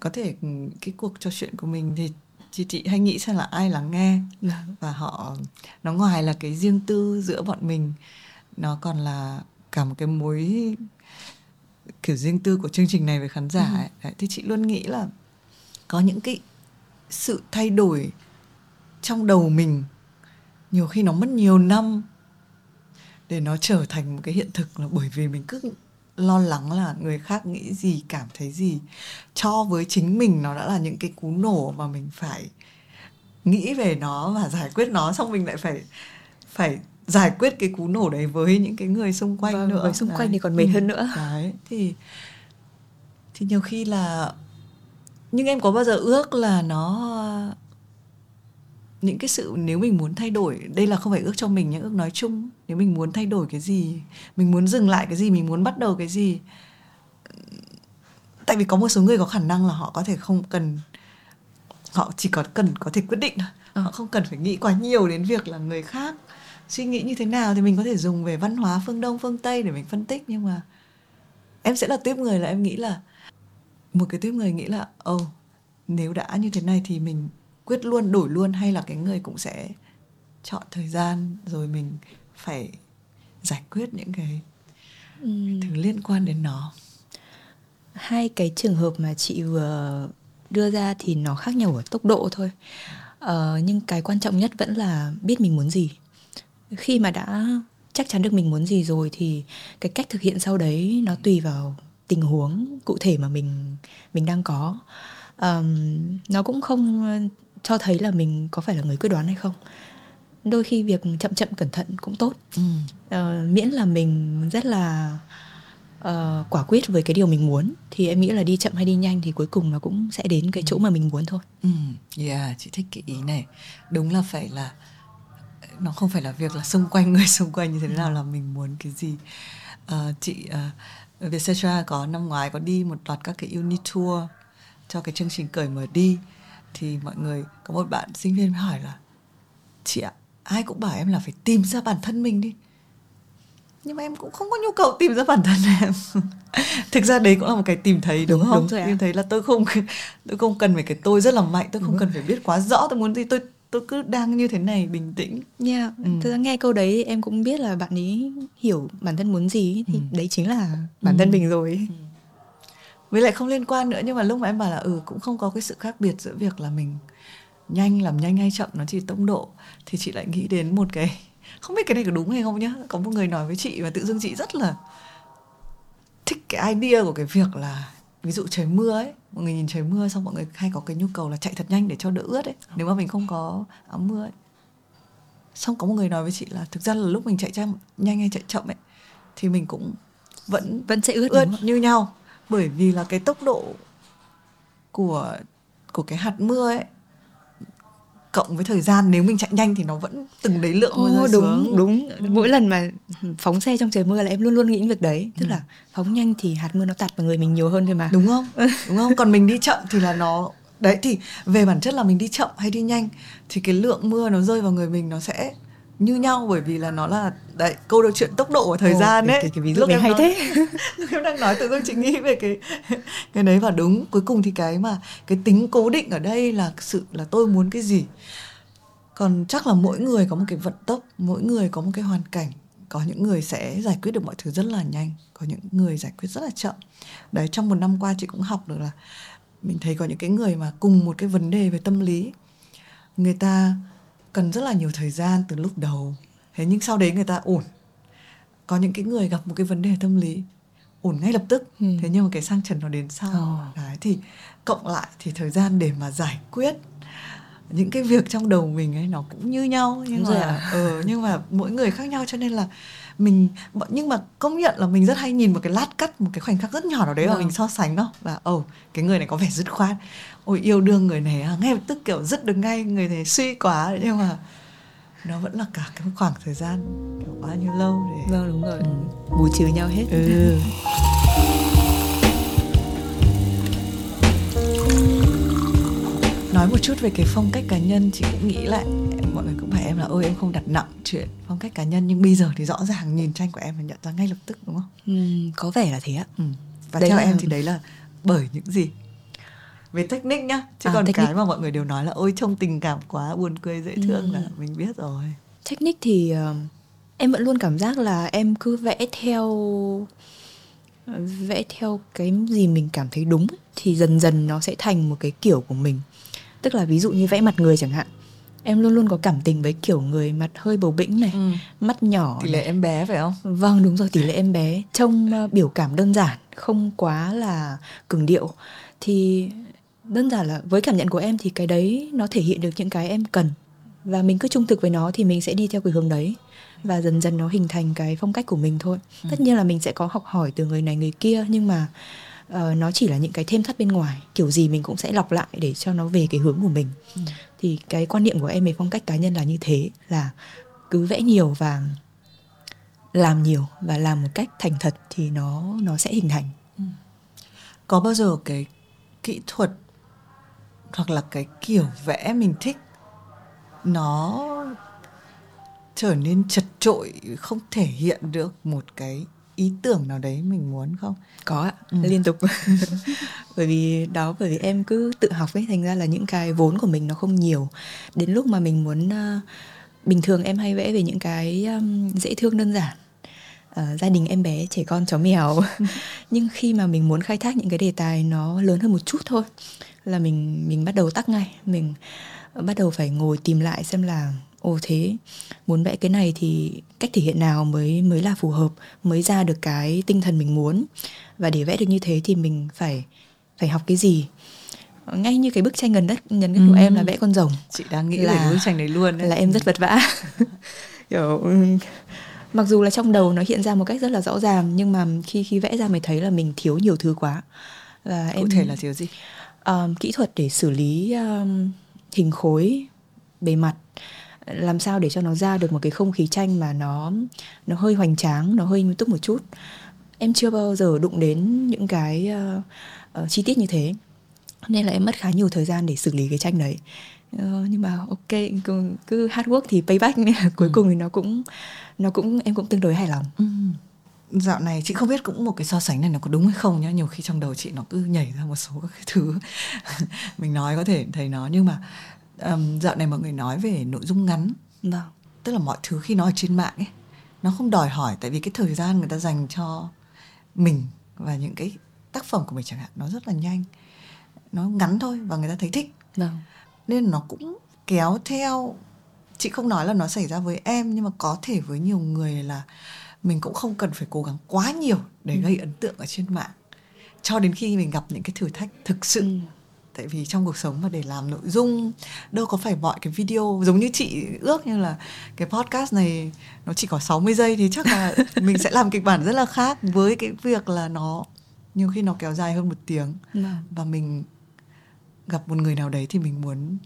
có thể cái cuộc trò chuyện của mình thì chị chị hay nghĩ xem là ai lắng nghe vâng. và họ nó ngoài là cái riêng tư giữa bọn mình nó còn là cả một cái mối kiểu riêng tư của chương trình này với khán giả ừ. ấy. Đấy, thì chị luôn nghĩ là có những cái sự thay đổi trong đầu mình nhiều khi nó mất nhiều năm để nó trở thành một cái hiện thực là bởi vì mình cứ lo lắng là người khác nghĩ gì cảm thấy gì cho với chính mình nó đã là những cái cú nổ mà mình phải nghĩ về nó và giải quyết nó xong mình lại phải phải giải quyết cái cú nổ đấy với những cái người xung quanh vâng, nữa với xung đấy. quanh thì còn mệt ừ. hơn nữa đấy thì thì nhiều khi là nhưng em có bao giờ ước là nó những cái sự nếu mình muốn thay đổi đây là không phải ước cho mình những ước nói chung nếu mình muốn thay đổi cái gì mình muốn dừng lại cái gì mình muốn bắt đầu cái gì tại vì có một số người có khả năng là họ có thể không cần họ chỉ có cần có thể quyết định thôi ờ. họ không cần phải nghĩ quá nhiều đến việc là người khác suy nghĩ như thế nào thì mình có thể dùng về văn hóa phương đông phương tây để mình phân tích nhưng mà em sẽ là tiếp người là em nghĩ là một cái tiếp người nghĩ là ồ oh, nếu đã như thế này thì mình quyết luôn đổi luôn hay là cái người cũng sẽ chọn thời gian rồi mình phải giải quyết những cái ừ. thứ liên quan đến nó? Hai cái trường hợp mà chị vừa đưa ra thì nó khác nhau ở tốc độ thôi. Ờ, nhưng cái quan trọng nhất vẫn là biết mình muốn gì. Khi mà đã chắc chắn được mình muốn gì rồi thì cái cách thực hiện sau đấy nó tùy vào tình huống cụ thể mà mình mình đang có. Um, nó cũng không cho thấy là mình có phải là người quyết đoán hay không đôi khi việc chậm chậm cẩn thận cũng tốt ừ. uh, miễn là mình rất là uh, quả quyết với cái điều mình muốn thì em nghĩ là đi chậm hay đi nhanh thì cuối cùng nó cũng sẽ đến cái chỗ mà mình muốn thôi. Ừ, yeah, chị thích cái ý này. Đúng là phải là nó không phải là việc là xung quanh người xung quanh như thế nào là mình muốn cái gì. Uh, chị uh, Vietcetera có năm ngoái có đi một loạt các cái uni tour cho cái chương trình cởi mở đi thì mọi người có một bạn sinh viên mới hỏi là chị ạ ai cũng bảo em là phải tìm ra bản thân mình đi nhưng mà em cũng không có nhu cầu tìm ra bản thân em thực ra đấy cũng là một cái tìm thấy đúng, đúng không đúng rồi tìm thấy là tôi không tôi không cần phải cái tôi rất là mạnh tôi không đúng. cần phải biết quá rõ tôi muốn gì tôi tôi cứ đang như thế này bình tĩnh yeah. ừ. thực ra nghe câu đấy em cũng biết là bạn ấy hiểu bản thân muốn gì thì ừ. đấy chính là bản ừ. thân mình rồi ừ với lại không liên quan nữa nhưng mà lúc mà em bảo là ừ cũng không có cái sự khác biệt giữa việc là mình nhanh làm nhanh hay chậm nó chỉ tốc độ thì chị lại nghĩ đến một cái không biết cái này có đúng hay không nhá. Có một người nói với chị và tự dưng chị rất là thích cái idea của cái việc là ví dụ trời mưa ấy mọi người nhìn trời mưa xong mọi người hay có cái nhu cầu là chạy thật nhanh để cho đỡ ướt ấy nếu mà mình không có áo mưa ấy. Xong có một người nói với chị là thực ra là lúc mình chạy nhanh hay chạy chậm ấy thì mình cũng vẫn vẫn sẽ ướt, ướt như nhau bởi vì là cái tốc độ của của cái hạt mưa ấy cộng với thời gian nếu mình chạy nhanh thì nó vẫn từng đấy lượng mưa oh, đúng xuống. đúng. Mỗi lần mà phóng xe trong trời mưa là em luôn luôn nghĩ việc đấy. Tức ừ. là phóng nhanh thì hạt mưa nó tạt vào người mình nhiều hơn thôi mà. Đúng không? Đúng không? Còn mình đi chậm thì là nó đấy thì về bản chất là mình đi chậm hay đi nhanh thì cái lượng mưa nó rơi vào người mình nó sẽ như nhau bởi vì là nó là đấy câu đầu chuyện tốc độ của thời Ồ, gian đấy cái, cái ví dụ lúc em hay nói, thế. lúc em đang nói tự dưng chị nghĩ về cái cái đấy và đúng cuối cùng thì cái mà cái tính cố định ở đây là sự là tôi muốn cái gì? Còn chắc là mỗi người có một cái vận tốc mỗi người có một cái hoàn cảnh. Có những người sẽ giải quyết được mọi thứ rất là nhanh có những người giải quyết rất là chậm. Đấy trong một năm qua chị cũng học được là mình thấy có những cái người mà cùng một cái vấn đề về tâm lý. Người ta cần rất là nhiều thời gian từ lúc đầu thế nhưng sau đấy người ta ổn có những cái người gặp một cái vấn đề tâm lý ổn ngay lập tức ừ. thế nhưng mà cái sang trần nó đến sau oh. đấy thì cộng lại thì thời gian để mà giải quyết những cái việc trong đầu mình ấy nó cũng như nhau nhưng Đúng mà à? ừ, nhưng mà mỗi người khác nhau cho nên là mình nhưng mà công nhận là mình rất hay nhìn một cái lát cắt một cái khoảnh khắc rất nhỏ nào đấy và vâng. mình so sánh đó và ồ oh, cái người này có vẻ dứt khoát ôi yêu đương người này à, ngay lập tức kiểu dứt được ngay người này suy quá nhưng mà nó vẫn là cả cái khoảng thời gian kiểu bao nhiêu lâu để vâng đúng rồi ừ. bù trừ nhau hết ừ. Nói một chút về cái phong cách cá nhân chị cũng nghĩ lại mọi người cũng phải em là ôi em không đặt nặng chuyện phong cách cá nhân nhưng bây giờ thì rõ ràng nhìn tranh của em là nhận ra ngay lập tức đúng không? Ừ, có vẻ là thế ạ. Ừ. Và đấy theo là... em thì đấy là bởi những gì? Về technique nhá, chứ à, còn technique. cái mà mọi người đều nói là ôi trông tình cảm quá buồn cười dễ thương ừ. là mình biết rồi. Technique thì uh, em vẫn luôn cảm giác là em cứ vẽ theo vẽ theo cái gì mình cảm thấy đúng thì dần dần nó sẽ thành một cái kiểu của mình tức là ví dụ như vẽ mặt người chẳng hạn. Em luôn luôn có cảm tình với kiểu người mặt hơi bầu bĩnh này ừ. mắt nhỏ tỷ lệ em bé phải không? Vâng đúng rồi tỷ lệ em bé. Trông uh, biểu cảm đơn giản không quá là cường điệu. Thì đơn giản là với cảm nhận của em thì cái đấy nó thể hiện được những cái em cần. Và mình cứ trung thực với nó thì mình sẽ đi theo cái hướng đấy. Và dần dần nó hình thành cái phong cách của mình thôi. Ừ. tất nhiên là mình sẽ có học hỏi từ người này người kia nhưng mà uh, nó chỉ là những cái thêm thắt bên ngoài kiểu gì mình cũng sẽ lọc lại để cho nó về cái hướng của mình ừ. thì cái quan niệm của em về phong cách cá nhân là như thế là cứ vẽ nhiều và làm nhiều và làm một cách thành thật thì nó nó sẽ hình thành ừ. có bao giờ cái kỹ thuật hoặc là cái kiểu vẽ mình thích nó trở nên chật trội không thể hiện được một cái ý tưởng nào đấy mình muốn không? Có ạ ừ. liên tục. Bởi vì đó bởi vì em cứ tự học ấy thành ra là những cái vốn của mình nó không nhiều. Đến lúc mà mình muốn uh, bình thường em hay vẽ về những cái um, dễ thương đơn giản. Uh, gia đình em bé trẻ con chó mèo. Nhưng khi mà mình muốn khai thác những cái đề tài nó lớn hơn một chút thôi là mình mình bắt đầu tắc ngay. Mình bắt đầu phải ngồi tìm lại xem là ồ thế. Muốn vẽ cái này thì cách thể hiện nào mới mới là phù hợp mới ra được cái tinh thần mình muốn? Và để vẽ được như thế thì mình phải phải học cái gì? Ngay như cái bức tranh gần đất nhân đất ừ. của em là vẽ con rồng. Chị đang nghĩ là, về bức tranh đấy luôn đấy. là em rất vật vã. Kiểu mặc dù là trong đầu nó hiện ra một cách rất là rõ ràng nhưng mà khi khi vẽ ra mới thấy là mình thiếu nhiều thứ quá. Cụ em thể là thiếu gì? Um, kỹ thuật để xử lý um, hình khối bề mặt làm sao để cho nó ra được một cái không khí tranh mà nó nó hơi hoành tráng nó hơi nghiêm túc một chút. Em chưa bao giờ đụng đến những cái uh, uh, chi tiết như thế nên là em mất khá nhiều thời gian để xử lý cái tranh đấy. Uh, nhưng mà ok cứ, cứ hard work thì payback. Nên là cuối ừ. cùng thì nó cũng nó cũng em cũng tương đối hài lòng. Ừ. dạo này chị không biết cũng một cái so sánh này nó có đúng hay không nhá. Nhiều khi trong đầu chị nó cứ nhảy ra một số các cái thứ. Mình nói có thể thấy nó nhưng mà um, dạo này mọi người nói về nội dung ngắn vâng. tức là mọi thứ khi nó ở trên mạng ấy nó không đòi hỏi tại vì cái thời gian người ta dành cho mình và những cái tác phẩm của mình chẳng hạn nó rất là nhanh nó ngắn thôi và người ta thấy thích vâng. nên nó cũng kéo theo chị không nói là nó xảy ra với em nhưng mà có thể với nhiều người là mình cũng không cần phải cố gắng quá nhiều để ừ. gây ấn tượng ở trên mạng cho đến khi mình gặp những cái thử thách thực sự ừ tại vì trong cuộc sống mà để làm nội dung đâu có phải mọi cái video giống như chị ước như là cái podcast này nó chỉ có 60 giây thì chắc là mình sẽ làm kịch bản rất là khác với cái việc là nó nhiều khi nó kéo dài hơn một tiếng vâng. và mình gặp một người nào đấy thì mình muốn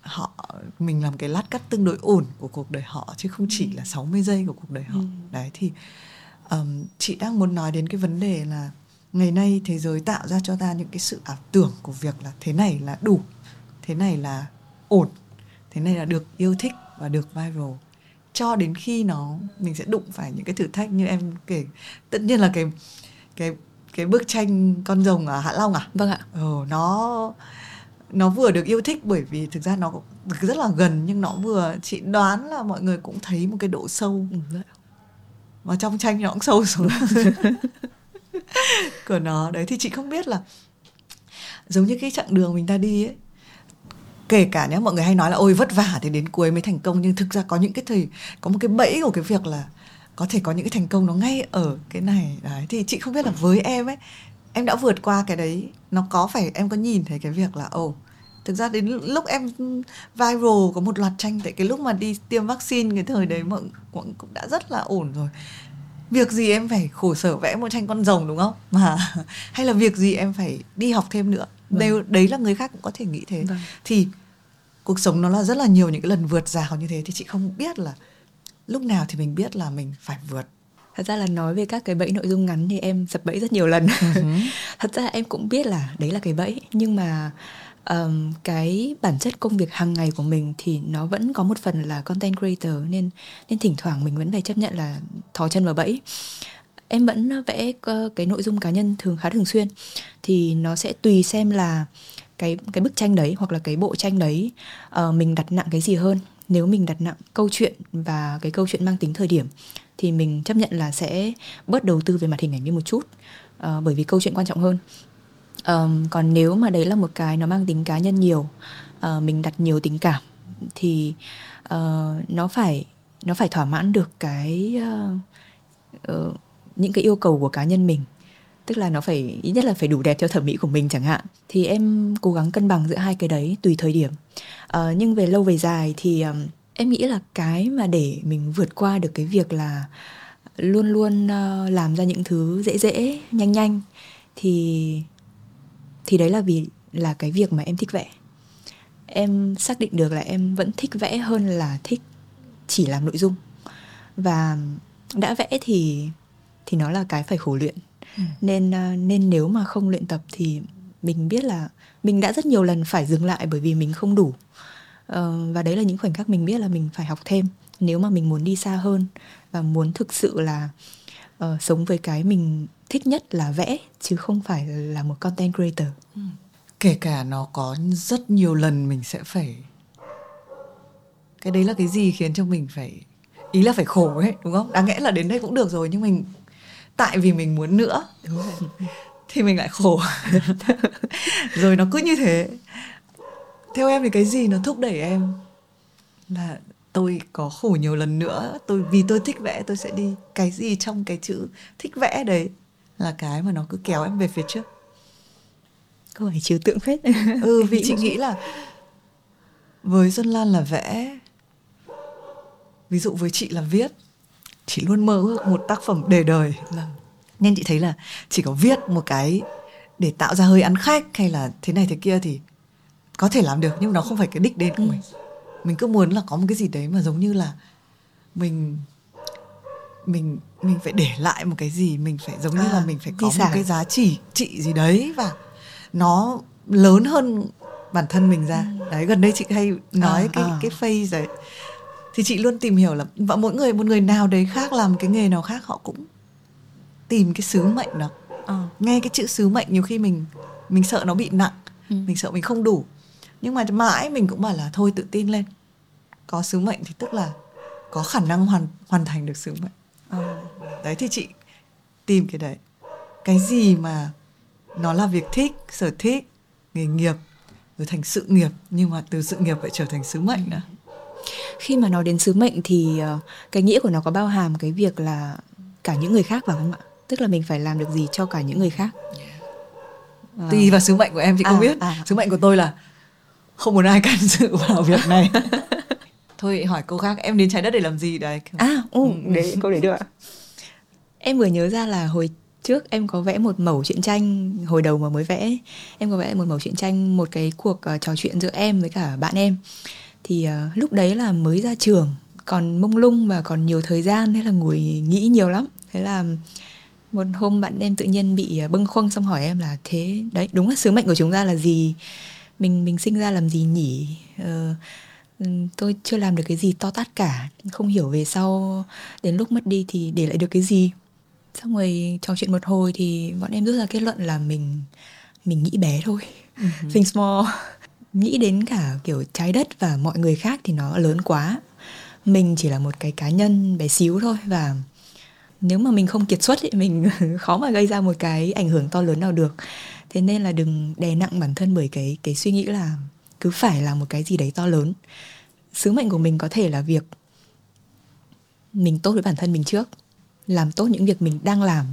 họ mình làm cái lát cắt tương đối ổn của cuộc đời họ chứ không chỉ ừ. là 60 giây của cuộc đời họ. Ừ. Đấy thì um, chị đang muốn nói đến cái vấn đề là ngày nay thế giới tạo ra cho ta những cái sự ảo tưởng của việc là thế này là đủ thế này là ổn thế này là được yêu thích và được viral. Cho đến khi nó mình sẽ đụng phải những cái thử thách như em kể. Tất nhiên là cái cái cái bức tranh con rồng ở hạ long à? Vâng ạ. Ừ, nó nó vừa được yêu thích bởi vì thực ra nó rất là gần nhưng nó vừa chị đoán là mọi người cũng thấy một cái độ sâu. Ừ, và trong tranh nó cũng sâu xuống của nó. Đấy, thì chị không biết là giống như cái chặng đường mình ta đi ấy, kể cả nhé mọi người hay nói là ôi vất vả thì đến cuối mới thành công, nhưng thực ra có những cái thời, có một cái bẫy của cái việc là có thể có những cái thành công nó ngay ở cái này. Đấy, thì chị không biết là với em ấy, em đã vượt qua cái đấy, nó có phải, em có nhìn thấy cái việc là, ồ, thực ra đến lúc em viral có một loạt tranh tại cái lúc mà đi tiêm vaccine cái thời đấy mọi cũng đã rất là ổn rồi việc gì em phải khổ sở vẽ một tranh con rồng đúng không mà hay là việc gì em phải đi học thêm nữa vâng. đấy, đấy là người khác cũng có thể nghĩ thế vâng. thì cuộc sống nó là rất là nhiều những cái lần vượt rào như thế thì chị không biết là lúc nào thì mình biết là mình phải vượt thật ra là nói về các cái bẫy nội dung ngắn thì em sập bẫy rất nhiều lần uh-huh. thật ra em cũng biết là đấy là cái bẫy nhưng mà um, cái bản chất công việc hàng ngày của mình thì nó vẫn có một phần là content creator nên nên thỉnh thoảng mình vẫn phải chấp nhận là thò chân vào bẫy. Em vẫn vẽ ờ, cái nội dung cá nhân thường khá thường xuyên. Thì nó sẽ tùy xem là cái cái bức tranh đấy hoặc là cái bộ tranh đấy uh, mình đặt nặng cái gì hơn. Nếu mình đặt nặng câu chuyện và cái câu chuyện mang tính thời điểm thì mình chấp nhận là sẽ bớt đầu tư về mặt hình ảnh đi một chút uh, bởi vì câu chuyện quan trọng hơn um, còn nếu mà đấy là một cái nó mang tính cá nhân nhiều uh, mình đặt nhiều tình cảm thì uh, nó phải nó phải thỏa mãn được cái uh, uh, những cái yêu cầu của cá nhân mình. Tức là nó phải ít nhất là phải đủ đẹp theo thẩm mỹ của mình chẳng hạn. Thì em cố gắng cân bằng giữa hai cái đấy tùy thời điểm. Uh, nhưng về lâu về dài thì um, em nghĩ là cái mà để mình vượt qua được cái việc là luôn luôn uh, làm ra những thứ dễ dễ nhanh nhanh thì thì đấy là vì là cái việc mà em thích vẽ. Em xác định được là em vẫn thích vẽ hơn là thích chỉ làm nội dung. Và đã vẽ thì thì nó là cái phải khổ luyện. Ừ. nên uh, nên nếu mà không luyện tập thì mình biết là mình đã rất nhiều lần phải dừng lại bởi vì mình không đủ. Uh, và đấy là những khoảnh khắc mình biết là mình phải học thêm. Nếu mà mình muốn đi xa hơn và muốn thực sự là uh, sống với cái mình thích nhất là vẽ chứ không phải là một content creator. Ừ. kể cả nó có rất nhiều lần mình sẽ phải cái đấy là cái gì khiến cho mình phải ý là phải khổ ấy đúng không? Đáng lẽ là đến đây cũng được rồi nhưng mình tại vì mình muốn nữa. Đúng rồi. thì mình lại khổ. Rồi nó cứ như thế. Theo em thì cái gì nó thúc đẩy em là tôi có khổ nhiều lần nữa. Tôi vì tôi thích vẽ tôi sẽ đi cái gì trong cái chữ thích vẽ đấy là cái mà nó cứ kéo em về phía trước. Câu hỏi trừu tượng phết. Ừ vì chị nghĩ là với Xuân Lan là vẽ ví dụ với chị là viết chị luôn mơ ước một tác phẩm để đời. Vâng. nên chị thấy là chỉ có viết một cái để tạo ra hơi ăn khách hay là thế này thế kia thì có thể làm được nhưng nó không phải cái đích đến của ừ. Mình cứ muốn là có một cái gì đấy mà giống như là mình mình mình phải để lại một cái gì mình phải giống như à, là mình phải có một cái giá trị trị gì đấy và nó lớn hơn bản thân mình ra ừ. đấy gần đây chị hay nói à, cái à. cái phase đấy thì chị luôn tìm hiểu là và mỗi người một người nào đấy khác làm cái nghề nào khác họ cũng tìm cái sứ mệnh đó à. nghe cái chữ sứ mệnh nhiều khi mình mình sợ nó bị nặng ừ. mình sợ mình không đủ nhưng mà mãi mình cũng bảo là thôi tự tin lên. Có sứ mệnh thì tức là có khả năng hoàn hoàn thành được sứ mệnh. À. đấy thì chị tìm cái đấy. Cái gì mà nó là việc thích sở thích nghề nghiệp rồi thành sự nghiệp nhưng mà từ sự nghiệp lại trở thành sứ mệnh nữa. Khi mà nói đến sứ mệnh thì uh, cái nghĩa của nó có bao hàm cái việc là cả những người khác vào không ạ? Tức là mình phải làm được gì cho cả những người khác? Tùy vào sứ mệnh của em thì không à, biết. à. sứ mệnh của tôi là không muốn ai can dự vào việc này. Thôi hỏi câu khác. Em đến trái đất để làm gì? Đấy à ừ, để câu để được ạ. Em vừa nhớ ra là hồi trước em có vẽ một mẩu truyện tranh hồi đầu mà mới vẽ. Em có vẽ một mẩu truyện tranh một cái cuộc uh, trò chuyện giữa em với cả bạn em. Thì uh, lúc đấy là mới ra trường còn mông lung và còn nhiều thời gian thế là ngồi nghĩ nhiều lắm. Thế là một hôm bạn em tự nhiên bị ờ, bâng khuâng xong hỏi em là thế đấy đúng là sứ mệnh của chúng ta là gì mình mình sinh ra làm gì nhỉ? Uh, tôi chưa làm được cái gì to tát cả. Không hiểu về sau đến lúc mất đi thì để lại được cái gì. Xong rồi trò chuyện một hồi thì bọn em rút ra kết luận là mình mình nghĩ bé thôi. Uh-huh. think small. Nghĩ đến cả kiểu trái đất và mọi người khác thì nó lớn quá. Mình chỉ là một cái cá nhân bé xíu thôi và nếu mà mình không kiệt xuất thì mình khó mà gây ra một cái ảnh hưởng to lớn nào được. Thế nên là đừng đè nặng bản thân bởi cái cái suy nghĩ là cứ phải là một cái gì đấy to lớn. Sứ mệnh của mình có thể là việc mình tốt với bản thân mình trước, làm tốt những việc mình đang làm.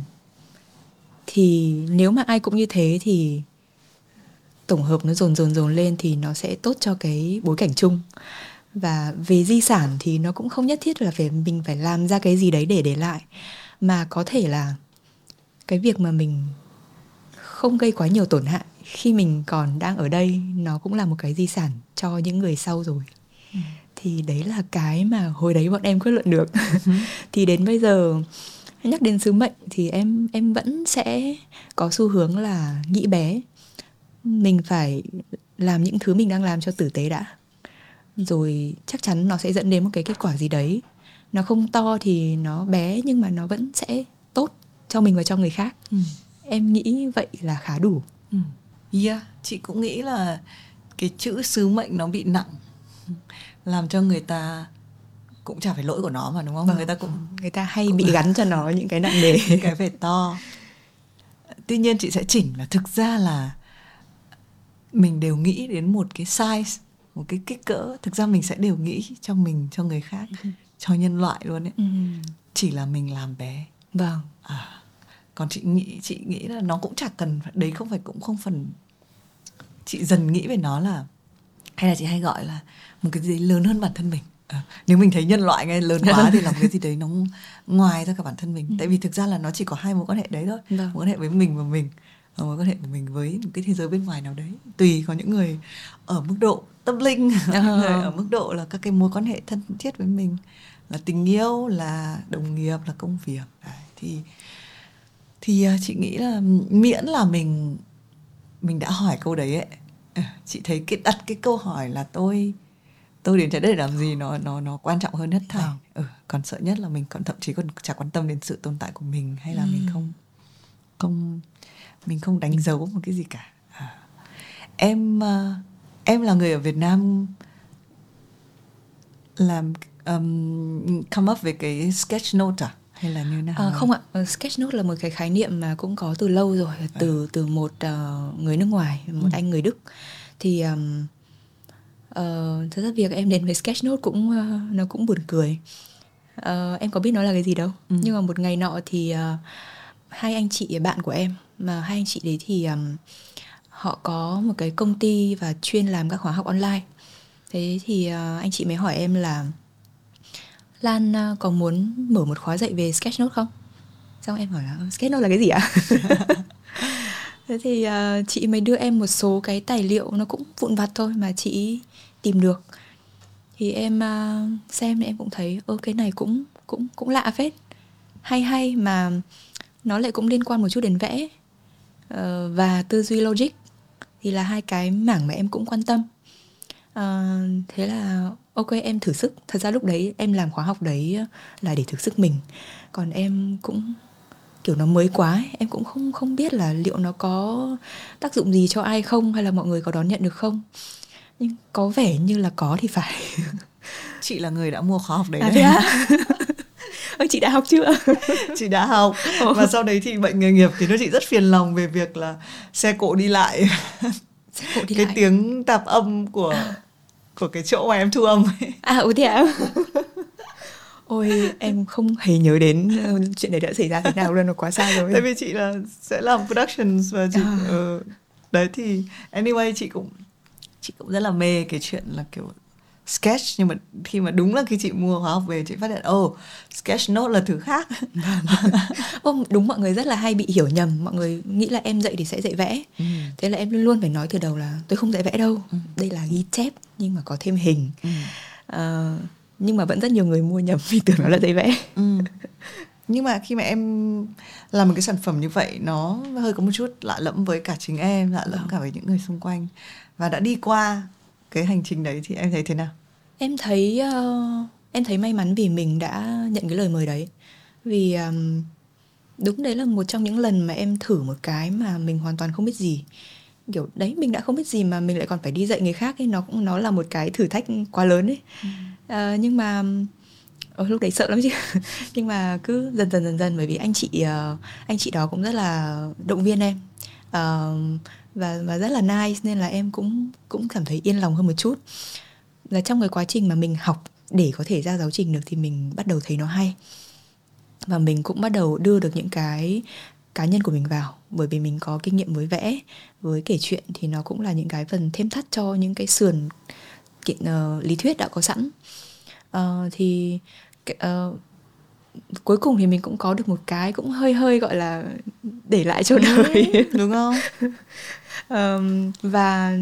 Thì nếu mà ai cũng như thế thì tổng hợp nó dồn dồn dồn lên thì nó sẽ tốt cho cái bối cảnh chung. Và về di sản thì nó cũng không nhất thiết là phải mình phải làm ra cái gì đấy để để lại mà có thể là cái việc mà mình không gây quá nhiều tổn hại khi mình còn đang ở đây nó cũng là một cái di sản cho những người sau rồi. Ừ. thì đấy là cái mà hồi đấy bọn em quyết luận được. Ừ. thì đến bây giờ nhắc đến sứ mệnh thì em em vẫn sẽ có xu hướng là nghĩ bé. Mình phải làm những thứ mình đang làm cho tử tế đã. Rồi chắc chắn nó sẽ dẫn đến một cái kết quả gì đấy nó không to thì nó bé nhưng mà nó vẫn sẽ tốt cho mình và cho người khác ừ. em nghĩ vậy là khá đủ ừ. yeah chị cũng nghĩ là cái chữ sứ mệnh nó bị nặng làm cho người ta cũng chả phải lỗi của nó mà đúng không vâng. người ta cũng người ta hay cũng bị gắn cho nó những cái nặng nề cái phải to tuy nhiên chị sẽ chỉnh là thực ra là mình đều nghĩ đến một cái size một cái kích cỡ thực ra mình sẽ đều nghĩ cho mình cho người khác ừ. Cho nhân loại luôn ấy ừ. chỉ là mình làm bé vâng à còn chị nghĩ chị nghĩ là nó cũng chả cần đấy không phải cũng không phần chị dần nghĩ về nó là hay là chị hay gọi là một cái gì lớn hơn bản thân mình à, nếu mình thấy nhân loại nghe lớn quá thì làm cái gì đấy nó ngoài ra cả bản thân mình ừ. tại vì thực ra là nó chỉ có hai mối quan hệ đấy thôi vâng. mối quan hệ với mình và mình và mối quan hệ của mình với một cái thế giới bên ngoài nào đấy tùy có những người ở mức độ tâm linh uh-huh. người ở mức độ là các cái mối quan hệ thân thiết với mình là tình yêu là đồng nghiệp là công việc đấy, thì thì uh, chị nghĩ là miễn là mình mình đã hỏi câu đấy ấy ờ, chị thấy cái đặt cái câu hỏi là tôi tôi đến trái đất để làm gì nó nó nó quan trọng hơn hết thảy oh. ừ, còn sợ nhất là mình còn thậm chí còn chả quan tâm đến sự tồn tại của mình hay là ừ. mình không không mình không đánh dấu một cái gì cả à. em em là người ở Việt Nam làm um, come up về cái sketch note à hay là như nào? À, không ạ, ờ, sketch note là một cái khái niệm mà cũng có từ lâu rồi, từ à. từ một uh, người nước ngoài, một ừ. anh người Đức. Thì um, uh, thực ra việc em đến với sketch note cũng uh, nó cũng buồn cười. Uh, em có biết nó là cái gì đâu, ừ. nhưng mà một ngày nọ thì uh, hai anh chị bạn của em mà hai anh chị đấy thì um, họ có một cái công ty và chuyên làm các khóa học online thế thì uh, anh chị mới hỏi em là Lan à, có muốn mở một khóa dạy về sketchnote không? Xong em hỏi là ờ, sketchnote là cái gì ạ? Thế thì uh, chị mới đưa em một số cái tài liệu nó cũng vụn vặt thôi mà chị tìm được. Thì em uh, xem thì em cũng thấy ơ cái này cũng cũng cũng lạ phết. Hay hay mà nó lại cũng liên quan một chút đến vẽ uh, và tư duy logic. Thì là hai cái mảng mà em cũng quan tâm. Uh, thế là ok em thử sức thật ra lúc đấy em làm khóa học đấy là để thử sức mình còn em cũng kiểu nó mới quá ấy. em cũng không không biết là liệu nó có tác dụng gì cho ai không hay là mọi người có đón nhận được không nhưng có vẻ như là có thì phải chị là người đã mua khóa học đấy à, đấy à? chị đã học chưa chị đã học và sau đấy thì bệnh nghề nghiệp thì nó chị rất phiền lòng về việc là xe cộ đi lại xe cộ đi cái lại. tiếng tạp âm của à. Của cái chỗ mà em thu âm ấy. à ừ thế à ôi em không hề nhớ đến ờ, chuyện này đã xảy ra thế nào luôn nó quá xa rồi tại vì chị là sẽ làm productions và chị à. uh, đấy thì anyway chị cũng chị cũng rất là mê cái chuyện là kiểu sketch nhưng mà khi mà đúng là khi chị mua khóa học về chị phát hiện oh sketch note là thứ khác oh, đúng mọi người rất là hay bị hiểu nhầm mọi người nghĩ là em dạy thì sẽ dạy vẽ ừ. thế là em luôn luôn phải nói từ đầu là tôi không dạy vẽ đâu ừ. đây là ghi chép nhưng mà có thêm hình ừ. uh, nhưng mà vẫn rất nhiều người mua nhầm vì tưởng nó là dạy vẽ ừ. nhưng mà khi mà em làm một cái sản phẩm như vậy nó hơi có một chút lạ lẫm với cả chính em lạ lẫm ừ. cả với những người xung quanh và đã đi qua cái hành trình đấy thì em thấy thế nào em thấy uh, em thấy may mắn vì mình đã nhận cái lời mời đấy. Vì um, đúng đấy là một trong những lần mà em thử một cái mà mình hoàn toàn không biết gì. Kiểu đấy mình đã không biết gì mà mình lại còn phải đi dạy người khác ấy nó cũng nó là một cái thử thách quá lớn ấy. Ừ. uh, nhưng mà Ồ, lúc đấy sợ lắm chứ. Nhưng mà cứ dần dần dần dần bởi vì anh chị anh chị đó cũng rất là động viên em. Uh, và và rất là nice nên là em cũng cũng cảm thấy yên lòng hơn một chút là trong cái quá trình mà mình học để có thể ra giáo trình được thì mình bắt đầu thấy nó hay. Và mình cũng bắt đầu đưa được những cái cá nhân của mình vào. Bởi vì mình có kinh nghiệm với vẽ với kể chuyện thì nó cũng là những cái phần thêm thắt cho những cái sườn kiện uh, lý thuyết đã có sẵn. Uh, thì uh, cuối cùng thì mình cũng có được một cái cũng hơi hơi gọi là để lại cho đời. đúng không? Um, và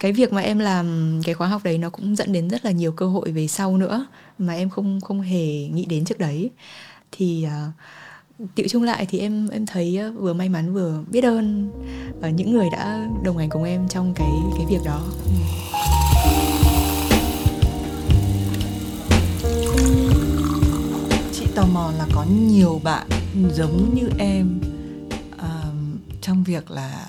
cái việc mà em làm cái khóa học đấy nó cũng dẫn đến rất là nhiều cơ hội về sau nữa mà em không không hề nghĩ đến trước đấy thì uh, tiệu chung lại thì em em thấy à, vừa may mắn vừa biết ơn uh, những người đã đồng hành cùng em trong cái cái việc đó. Chị tò mò là có nhiều bạn giống như em uh, trong việc là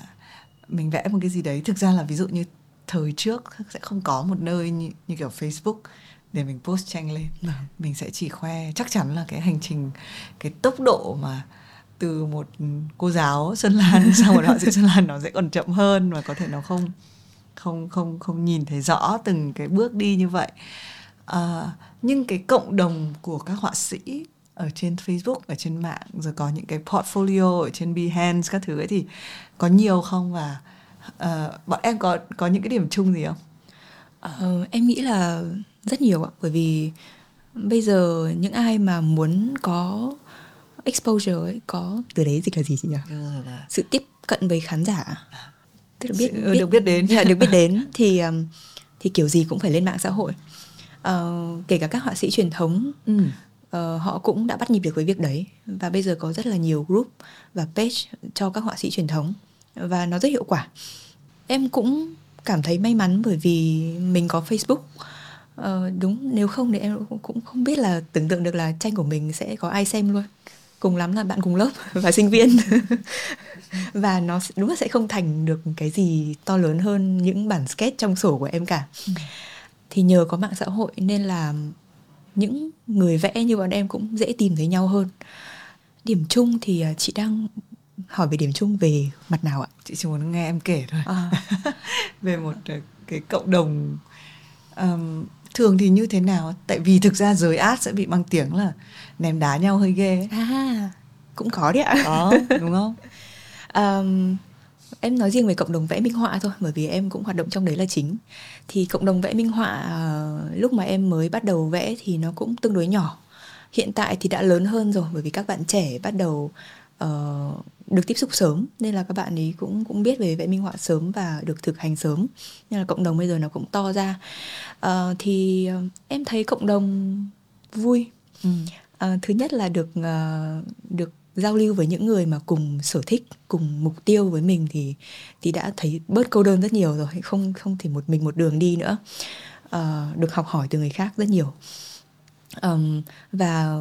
mình vẽ một cái gì đấy thực ra là ví dụ như thời trước sẽ không có một nơi như, như kiểu Facebook để mình post tranh lên. Ừ. mình sẽ chỉ khoe chắc chắn là cái hành trình cái tốc độ mà từ một cô giáo Sơn Lan sang một họa sĩ Sơn Lan nó sẽ còn chậm hơn và có thể nó không không không không nhìn thấy rõ từng cái bước đi như vậy. À, nhưng cái cộng đồng của các họa sĩ ở trên Facebook ở trên mạng rồi có những cái portfolio ở trên Behance các thứ ấy thì có nhiều không? Và uh, bọn em có có những cái điểm chung gì không? Uh, em nghĩ là rất nhiều ạ. Bởi vì bây giờ những ai mà muốn có exposure ấy có từ đấy gì là gì chị nhỉ? Là... sự tiếp cận với khán giả. Tức là biết, sự, biết được biết đến. Được biết đến. Thì thì kiểu gì cũng phải lên mạng xã hội. Uh, kể cả các họa sĩ truyền thống ừ. uh, họ cũng đã bắt nhịp được với việc đấy. Và bây giờ có rất là nhiều group và page cho các họa sĩ truyền thống và nó rất hiệu quả. Em cũng cảm thấy may mắn bởi vì mình có facebook. Ờ, đúng nếu không thì em cũng không biết là tưởng tượng được là tranh của mình sẽ có ai xem luôn. Cùng lắm là bạn cùng lớp và sinh viên. Và nó đúng là sẽ không thành được cái gì to lớn hơn những bản sketch trong sổ của em cả. Ừ. thì nhờ có mạng xã hội nên là những người vẽ như bọn em cũng dễ tìm thấy nhau hơn. Điểm chung thì à, chị đang hỏi về điểm chung về mặt nào ạ? Chị chỉ muốn nghe em kể thôi. À. về một ờ, cái cộng đồng um, thường thì như thế nào? Tại vì thực ra giới art sẽ bị mang tiếng là ném đá nhau hơi ghê à cũng có đấy ạ. Có đúng không? Um, em nói riêng về cộng đồng vẽ minh họa thôi bởi vì em cũng hoạt động trong đấy là chính. Thì cộng đồng vẽ minh họa uh, lúc mà em mới bắt đầu vẽ thì nó cũng tương đối nhỏ. Hiện tại thì đã lớn hơn rồi bởi vì các bạn trẻ bắt đầu uh, được tiếp xúc sớm nên là các bạn ấy cũng cũng biết về vẽ minh họa sớm và được thực hành sớm. Nên là cộng đồng bây giờ nó cũng to ra. Uh, thì uh, em thấy cộng đồng vui. Ừ. uh, thứ nhất là được uh, được giao lưu với những người mà cùng sở thích cùng mục tiêu với mình thì thì đã thấy bớt câu đơn rất nhiều rồi không không thể một mình một đường đi nữa. Uh, được học hỏi từ người khác rất nhiều. Um, và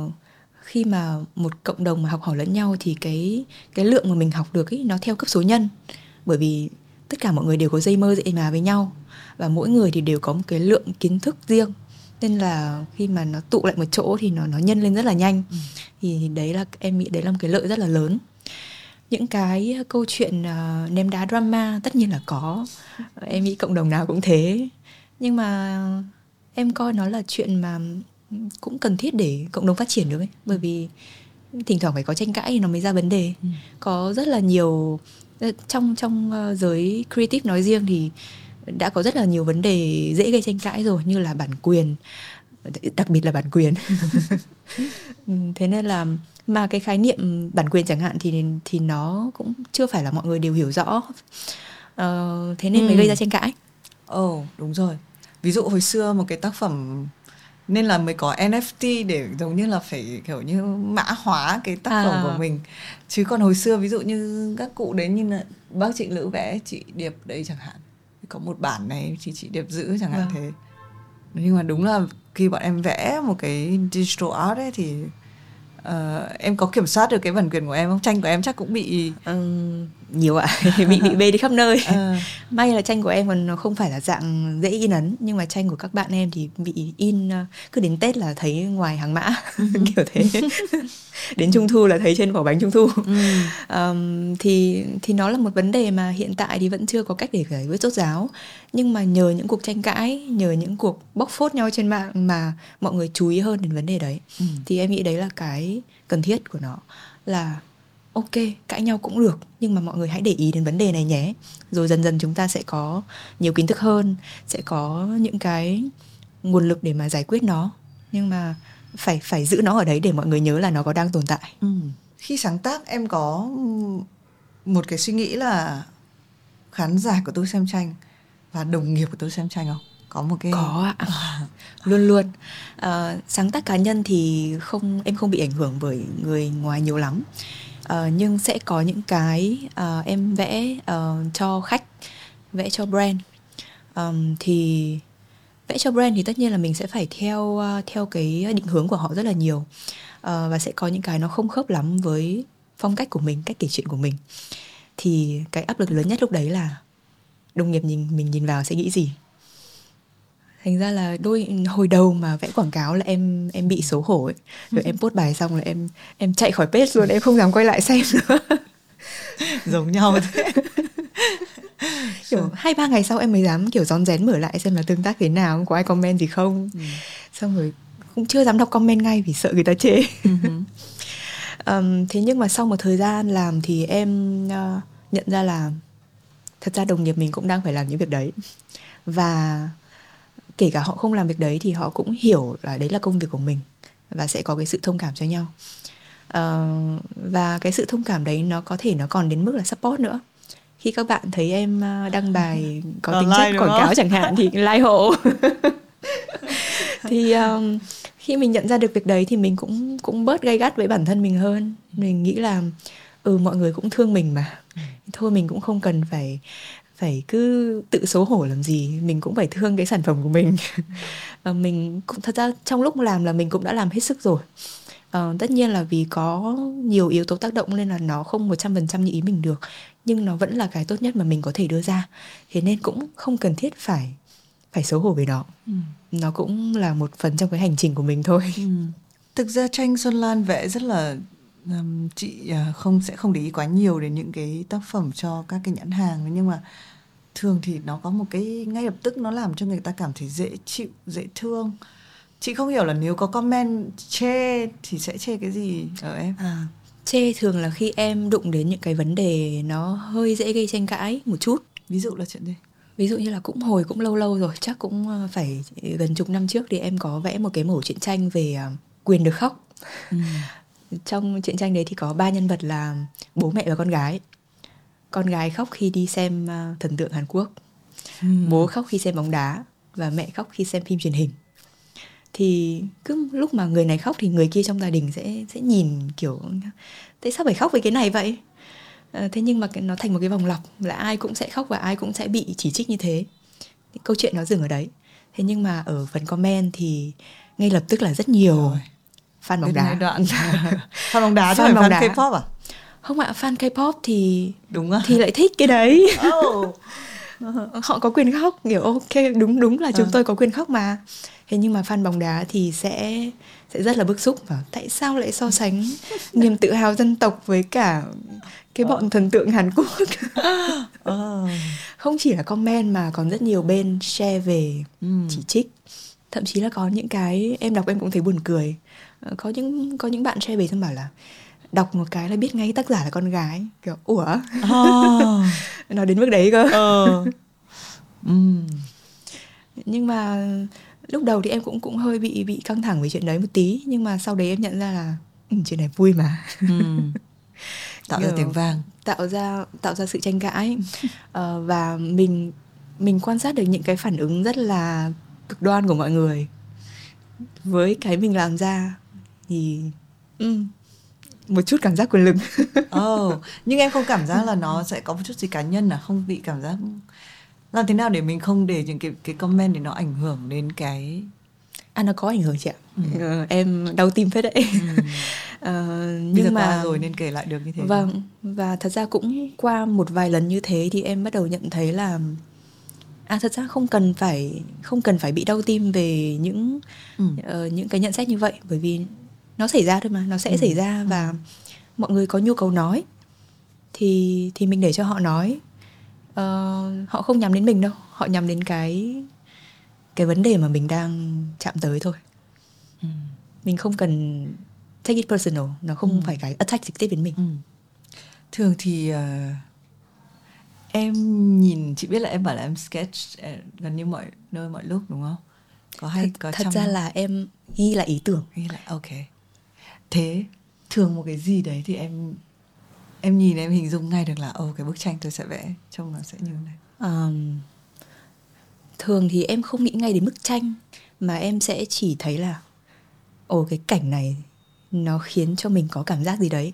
khi mà một cộng đồng mà học hỏi lẫn nhau thì cái cái lượng mà mình học được ấy nó theo cấp số nhân. Bởi vì tất cả mọi người đều có dây mơ dậy mà với nhau. Và mỗi người thì đều có một cái lượng kiến thức riêng. Nên là khi mà nó tụ lại một chỗ thì nó nó nhân lên rất là nhanh. Ừ. thì đấy là em nghĩ đấy là một cái lợi rất là lớn. Những cái câu chuyện uh, ném đá drama tất nhiên là có. Em nghĩ cộng đồng nào cũng thế. Nhưng mà em coi nó là chuyện mà cũng cần thiết để cộng đồng phát triển được ấy. Bởi vì thỉnh thoảng phải có tranh cãi thì nó mới ra vấn đề. Ừ. có rất là nhiều ờ, trong trong uh, giới creative nói riêng thì đã có rất là nhiều vấn đề dễ gây tranh cãi rồi như là bản quyền đặc biệt là bản quyền. Ừ, thế nên là mà cái khái niệm bản quyền chẳng hạn thì thì nó cũng chưa phải là mọi người đều hiểu rõ. Uh, thế nên ừ. mới gây ra tranh cãi. Ồ oh, đúng rồi. Ví dụ hồi xưa một cái tác phẩm nên là mới có NFT để giống như là phải kiểu như mã hóa cái tác phẩm à. của mình chứ còn hồi xưa ví dụ như các cụ đến như là bác chị lữ vẽ chị điệp đấy chẳng hạn có một bản này chị chị điệp giữ chẳng hạn vâng. thế nhưng mà đúng là khi bọn em vẽ một cái digital art ấy thì uh, em có kiểm soát được cái bản quyền của em không tranh của em chắc cũng bị um, nhiều ạ. Bị bị bê đi khắp nơi. Ờ. may là tranh của em còn nó không phải là dạng dễ in ấn nhưng mà tranh của các bạn em thì bị in ờ, cứ đến tết là thấy ngoài hàng mã kiểu thế. Đến trung thu là thấy trên vỏ bánh trung thu. Ừ. Ờm, thì thì nó là một vấn đề mà hiện tại thì vẫn chưa có cách để giải quyết rốt ráo. Nhưng mà nhờ những cuộc tranh cãi nhờ những cuộc bóc phốt nhau trên mạng mà mọi người chú ý hơn đến vấn đề đấy. Ừ. thì em nghĩ đấy là cái cần thiết của nó là ok cãi nhau cũng được nhưng mà mọi người hãy để ý đến vấn đề này nhé. Rồi dần dần chúng ta sẽ có nhiều kiến thức hơn sẽ có những cái nguồn lực để mà giải quyết nó. Nhưng mà phải phải giữ nó ở đấy để mọi người nhớ là nó có đang tồn tại. Ừ. Khi sáng tác em có một cái suy nghĩ là khán giả của tôi xem tranh và đồng nghiệp của tôi xem tranh không? Có một cái có ạ. Luôn luôn. Ờ, sáng tác cá nhân thì không em không bị ảnh hưởng bởi người ngoài nhiều lắm uh, nhưng sẽ có những cái uh, em vẽ uh, cho khách vẽ cho brand. Um, thì vẽ cho brand thì tất nhiên là mình sẽ phải theo uh, theo cái định hướng của họ rất là nhiều. Uh, và sẽ có những cái nó không khớp lắm với phong cách của mình cách kể chuyện của mình. Thì cái áp lực lớn nhất lúc đấy là đồng nghiệp nhìn mình nhìn vào sẽ nghĩ gì? Thành ra là đôi hồi đầu mà vẽ quảng cáo là em em bị xấu hổ ấy. Rồi em post bài xong là em em chạy khỏi page luôn em không dám quay lại xem nữa. Giống nhau thế. kiểu hai ba ngày sau em mới dám kiểu rón rén mở lại xem là tương tác thế nào có ai comment gì không. Ừ. xong rồi cũng chưa dám đọc comment ngay vì sợ người ta chê. Ừm, thế nhưng mà sau một thời gian làm thì em ờ, nhận ra là thật ra đồng nghiệp mình cũng đang phải làm những việc đấy. Và kể cả họ không làm việc đấy thì họ cũng hiểu là đấy là công việc của mình và sẽ có cái sự thông cảm cho nhau. Ờ, và cái sự thông cảm đấy nó có thể nó còn đến mức là support nữa. Khi các bạn thấy em ờ, đăng bài có tính like chất quảng không? cáo chẳng hạn thì like hộ. Thì um, khi mình nhận ra được việc đấy thì mình cũng cũng bớt gay gắt với bản thân mình hơn. Mình nghĩ là ừ mọi người cũng thương mình mà. Thôi mình cũng không cần phải phải cứ tự xấu hổ làm gì mình cũng phải thương cái sản phẩm của mình. Và mình cũng thật ra trong lúc làm là mình cũng đã làm hết sức rồi. Ờ, tất nhiên là vì có nhiều yếu tố tác động nên là nó không 100% như ý mình được nhưng nó vẫn là cái tốt nhất mà mình có thể đưa ra. Thế nên cũng không cần thiết phải phải xấu hổ với nó. Ừ. nó cũng là một phần trong cái hành trình của mình thôi. Ừ. Thực ra tranh Xuân Lan vẽ rất là ừm, chị à, không sẽ không để ý quá nhiều đến những cái tác phẩm cho các cái nhãn hàng. Nhưng mà thường thì nó có một cái ngay lập tức nó làm cho người ta cảm thấy dễ chịu dễ thương. Chị không hiểu là nếu có comment chê thì sẽ chê cái gì ở em? À, chê thường là khi em đụng đến những cái vấn đề nó hơi dễ gây tranh cãi một chút. Ví dụ là chuyện gì? Ví dụ như là cũng hồi cũng lâu lâu rồi chắc cũng ờ, phải gần chục năm trước thì em có vẽ một cái mẫu truyện tranh về ờ, quyền được khóc. Ừ. trong truyện tranh đấy thì có ba nhân vật là bố mẹ và con gái. Con gái khóc khi đi xem ờ, thần tượng Hàn Quốc. Ừ. bố khóc khi xem bóng đá và mẹ khóc khi xem phim truyền hình. Thì cứ lúc mà người này khóc thì người kia trong gia đình sẽ sẽ nhìn kiểu tại sao phải khóc với cái này vậy? Ờ, thế nhưng mà cái- nó thành một cái vòng lặp là ai cũng sẽ khóc và ai cũng sẽ bị chỉ trích như thế. Thì câu chuyện nó dừng ở đấy. Thế nhưng mà ở phần comment thì ngay lập tức là rất nhiều Rồi. Fan bóng đá đoạn fan bóng đá chứ Fan fan đá. K-pop à không ạ fan K-pop thì đúng à thì lại thích cái đấy oh. họ có quyền khóc kiểu ok đúng đúng là chúng Ờ. tôi có quyền khóc mà thế nhưng mà fan bóng đá thì sẽ sẽ rất là bức xúc và tại sao lại so sánh niềm tự hào dân tộc với cả cái bọn thần tượng Hàn Quốc Ờ. không chỉ là comment mà còn rất nhiều bên share về Ừ. chỉ trích thậm chí là có những cái em đọc em cũng thấy buồn cười Ờ, có những có những bạn share về xong bảo là đọc một cái là biết ngay tác giả là con gái. Kiểu ủa? Ờ. nó đến mức đấy cơ. Ờ. Ừ. nhưng mà lúc đầu thì em cũng cũng hơi bị bị căng thẳng với chuyện đấy một tí nhưng mà sau đấy em nhận ra là ừ, chuyện này vui mà. Tạo ra tiếng vang. tạo ra tạo ra sự tranh cãi. Ờ, và mình mình quan sát được những cái phản ứng rất là cực đoan của mọi người với cái mình làm ra thì ừ, một chút cảm giác quyền lực. Ồ, nhưng em không cảm giác là nó sẽ có một chút gì cá nhân à? Không bị cảm giác làm thế nào để mình không để những cái cái comment để nó ảnh hưởng đến cái à nó có ảnh hưởng chị ạ. Ừ. em đau tim phết đấy. Ừ. uh, nhưng mà qua rồi nên kể lại được như thế vâng và thật ra cũng qua một vài lần như thế thì em bắt đầu nhận thấy là à thật ra không cần phải không cần phải bị đau tim về những ừ. uh, những cái nhận xét như vậy. Bởi vì nó xảy ra thôi mà nó sẽ ừ. xảy ra ừ. và mọi người có nhu cầu nói thì thì mình để cho họ nói uh, họ không nhắm đến mình đâu họ nhắm đến cái cái vấn đề mà mình đang chạm tới thôi ừ. mình không cần take it personal nó không ừ. phải cái attack trực tiếp đến mình ừ. thường thì uh, em nhìn chị biết là em bảo là em sketch uh, gần như mọi nơi mọi lúc đúng không có hay thật, có thật trong... ra là em ghi lại ý tưởng ghi lại ok thế thường một cái gì đấy thì em em nhìn em hình dung ngay được là ồ cái bức tranh tôi sẽ vẽ trông nó sẽ như thế này. Um, thường thì em không nghĩ ngay đến bức tranh mà em sẽ chỉ thấy là ồ cái cảnh này nó khiến cho mình có cảm giác gì đấy.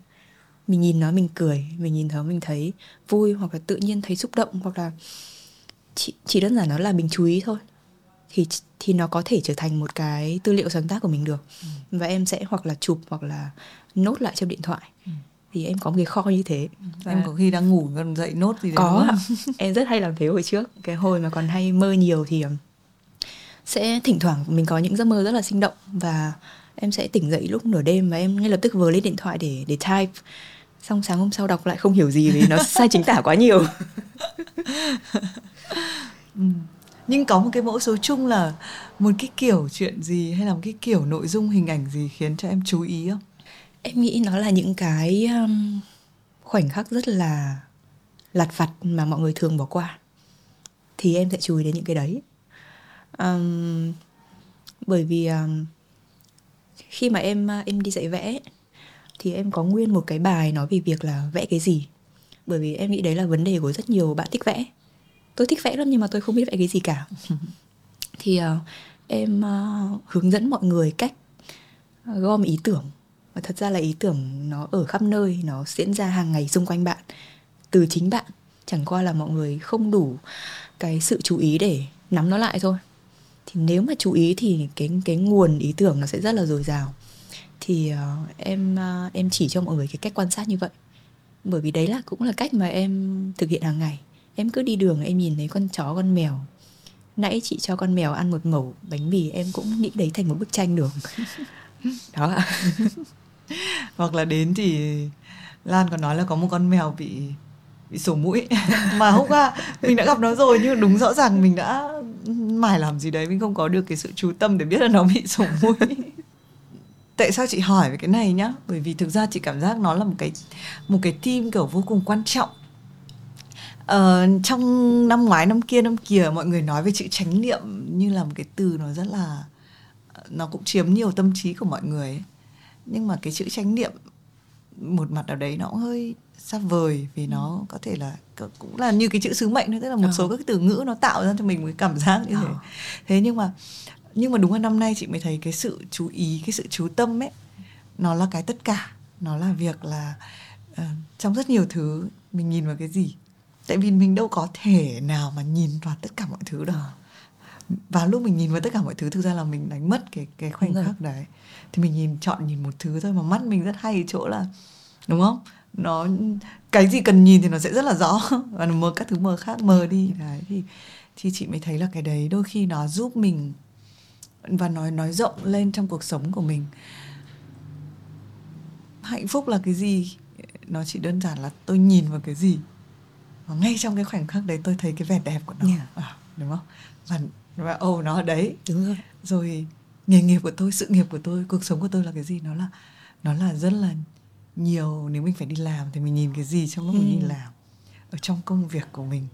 Mình nhìn nó mình cười mình nhìn nó mình thấy vui hoặc là tự nhiên thấy xúc động hoặc là chỉ, chỉ đơn giản nó là mình chú ý thôi thì thì nó có thể trở thành một cái tư liệu sáng tác của mình được. Ừ. và em sẽ hoặc là chụp hoặc là nốt lại trong điện thoại. Ừ. thì em có một cái kho như thế. Ừ. và em có khi đang ngủ còn dậy nốt gì đấy có. Em rất hay làm thế hồi trước. Cái hồi mà còn hay mơ nhiều thì sẽ thỉnh thoảng mình có những giấc mơ rất là sinh động. Và em sẽ tỉnh dậy lúc nửa đêm và em ngay lập tức vừa lên điện thoại để để type. Xong sáng hôm sau đọc lại không hiểu gì vì nó sai chính tả quá nhiều. Ừ nhưng có một cái mẫu số chung là một cái kiểu chuyện gì hay là một cái kiểu nội dung hình ảnh gì khiến cho em chú ý không? Em nghĩ nó là những cái um, khoảnh khắc rất là lặt vặt mà mọi người thường bỏ qua. Thì em sẽ chú ý đến những cái đấy. Um, bởi vì um, khi mà em uh, em đi dạy vẽ thì em có nguyên một cái bài nói về việc là vẽ cái gì. Bởi vì em nghĩ đấy là vấn đề của rất nhiều bạn thích vẽ tôi thích vẽ lắm nhưng mà tôi không biết vẽ cái gì cả. Thì uh, em uh, hướng dẫn mọi người cách ờ, gom ý tưởng. Và thật ra là ý tưởng nó ở khắp nơi nó diễn ra hàng ngày xung quanh bạn từ chính bạn. Chẳng qua là mọi người không đủ cái sự chú ý để nắm nó lại thôi. Thì nếu mà chú ý thì cái cái nguồn ý tưởng nó sẽ rất là dồi dào. Thì uh, em uh, em chỉ cho mọi người cái cách quan sát như vậy. Bởi vì đấy là cũng là cách mà em thực hiện hàng ngày em cứ đi đường, em nhìn thấy con chó, con mèo. Nãy chị cho con mèo ăn một mẩu bánh mì, em cũng nghĩ đấy thành một bức tranh được. Đó ạ. Hoặc là đến thì lan còn nói là có một con mèo bị bị sổ mũi. Mà hôm qua mình đã gặp nó rồi nhưng đúng rõ ràng mình đã mải làm gì đấy, mình không có được cái sự chú tâm để biết là nó bị sổ mũi. Tại sao chị hỏi về cái này nhá? Bởi vì thực ra chị cảm giác nó là một cái một cái team kiểu vô cùng quan trọng uh, trong năm ngoái năm kia năm kia mọi người nói về chữ chánh niệm như là một cái từ nó rất là nó cũng chiếm nhiều tâm trí của mọi người ấy. nhưng mà cái chữ chánh niệm một mặt nào đấy nó cũng hơi xa vời vì nó ừ. có thể là cũng là như cái chữ sứ mệnh thôi tức là một ừ. số các cái từ ngữ nó tạo ra cho mình một cái cảm giác như thế ừ. thế nhưng mà nhưng mà đúng là năm nay chị mới thấy cái sự chú ý cái sự chú tâm ấy nó là cái tất cả nó là việc là uh, trong rất nhiều thứ mình nhìn vào cái gì tại vì mình đâu có thể nào mà nhìn vào tất cả mọi thứ đâu. Và lúc mình nhìn vào tất cả mọi thứ thực ra là mình đánh mất cái cái khoảnh khắc đấy. Thì mình nhìn chọn nhìn một thứ thôi mà mắt mình rất hay ở chỗ là đúng không? Nó cái gì cần nhìn thì nó sẽ rất là rõ. Và mờ các thứ mờ khác mờ đi. Đấy thì thì chị mới thấy là cái đấy đôi khi nó giúp mình và nói nói rộng lên trong cuộc sống của mình. Hạnh phúc là cái gì? Nó chỉ đơn giản là tôi nhìn vào cái gì và ngay trong cái khoảnh khắc đấy tôi thấy cái vẻ đẹp của nó yeah. à, đúng không và và ồ oh, nó ở đấy đúng rồi rồi nghề nghiệp của tôi sự nghiệp của tôi cuộc sống của tôi là cái gì nó là nó là rất là nhiều nếu mình phải đi làm thì mình nhìn cái gì trong lúc ừ. mình đi ừ. làm ở trong công việc của mình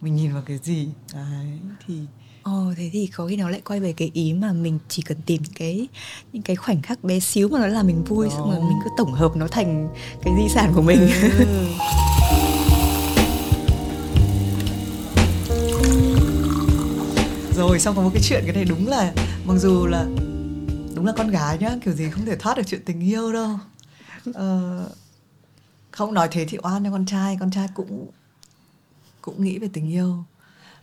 mình nhìn vào cái gì đấy thì Ồ thế thì có khi nó lại quay về cái ý mà mình chỉ cần tìm cái những cái khoảnh khắc bé xíu mà nó làm mình vui Đó. xong rồi mình cứ tổng hợp nó thành cái di sản của mình. Ừ. rồi xong có một cái chuyện cái này đúng là mặc dù là đúng là con gái nhá kiểu gì không thể thoát được chuyện tình yêu đâu. Ờ, không nói thế thì oan cho con trai con trai cũng cũng nghĩ về tình yêu.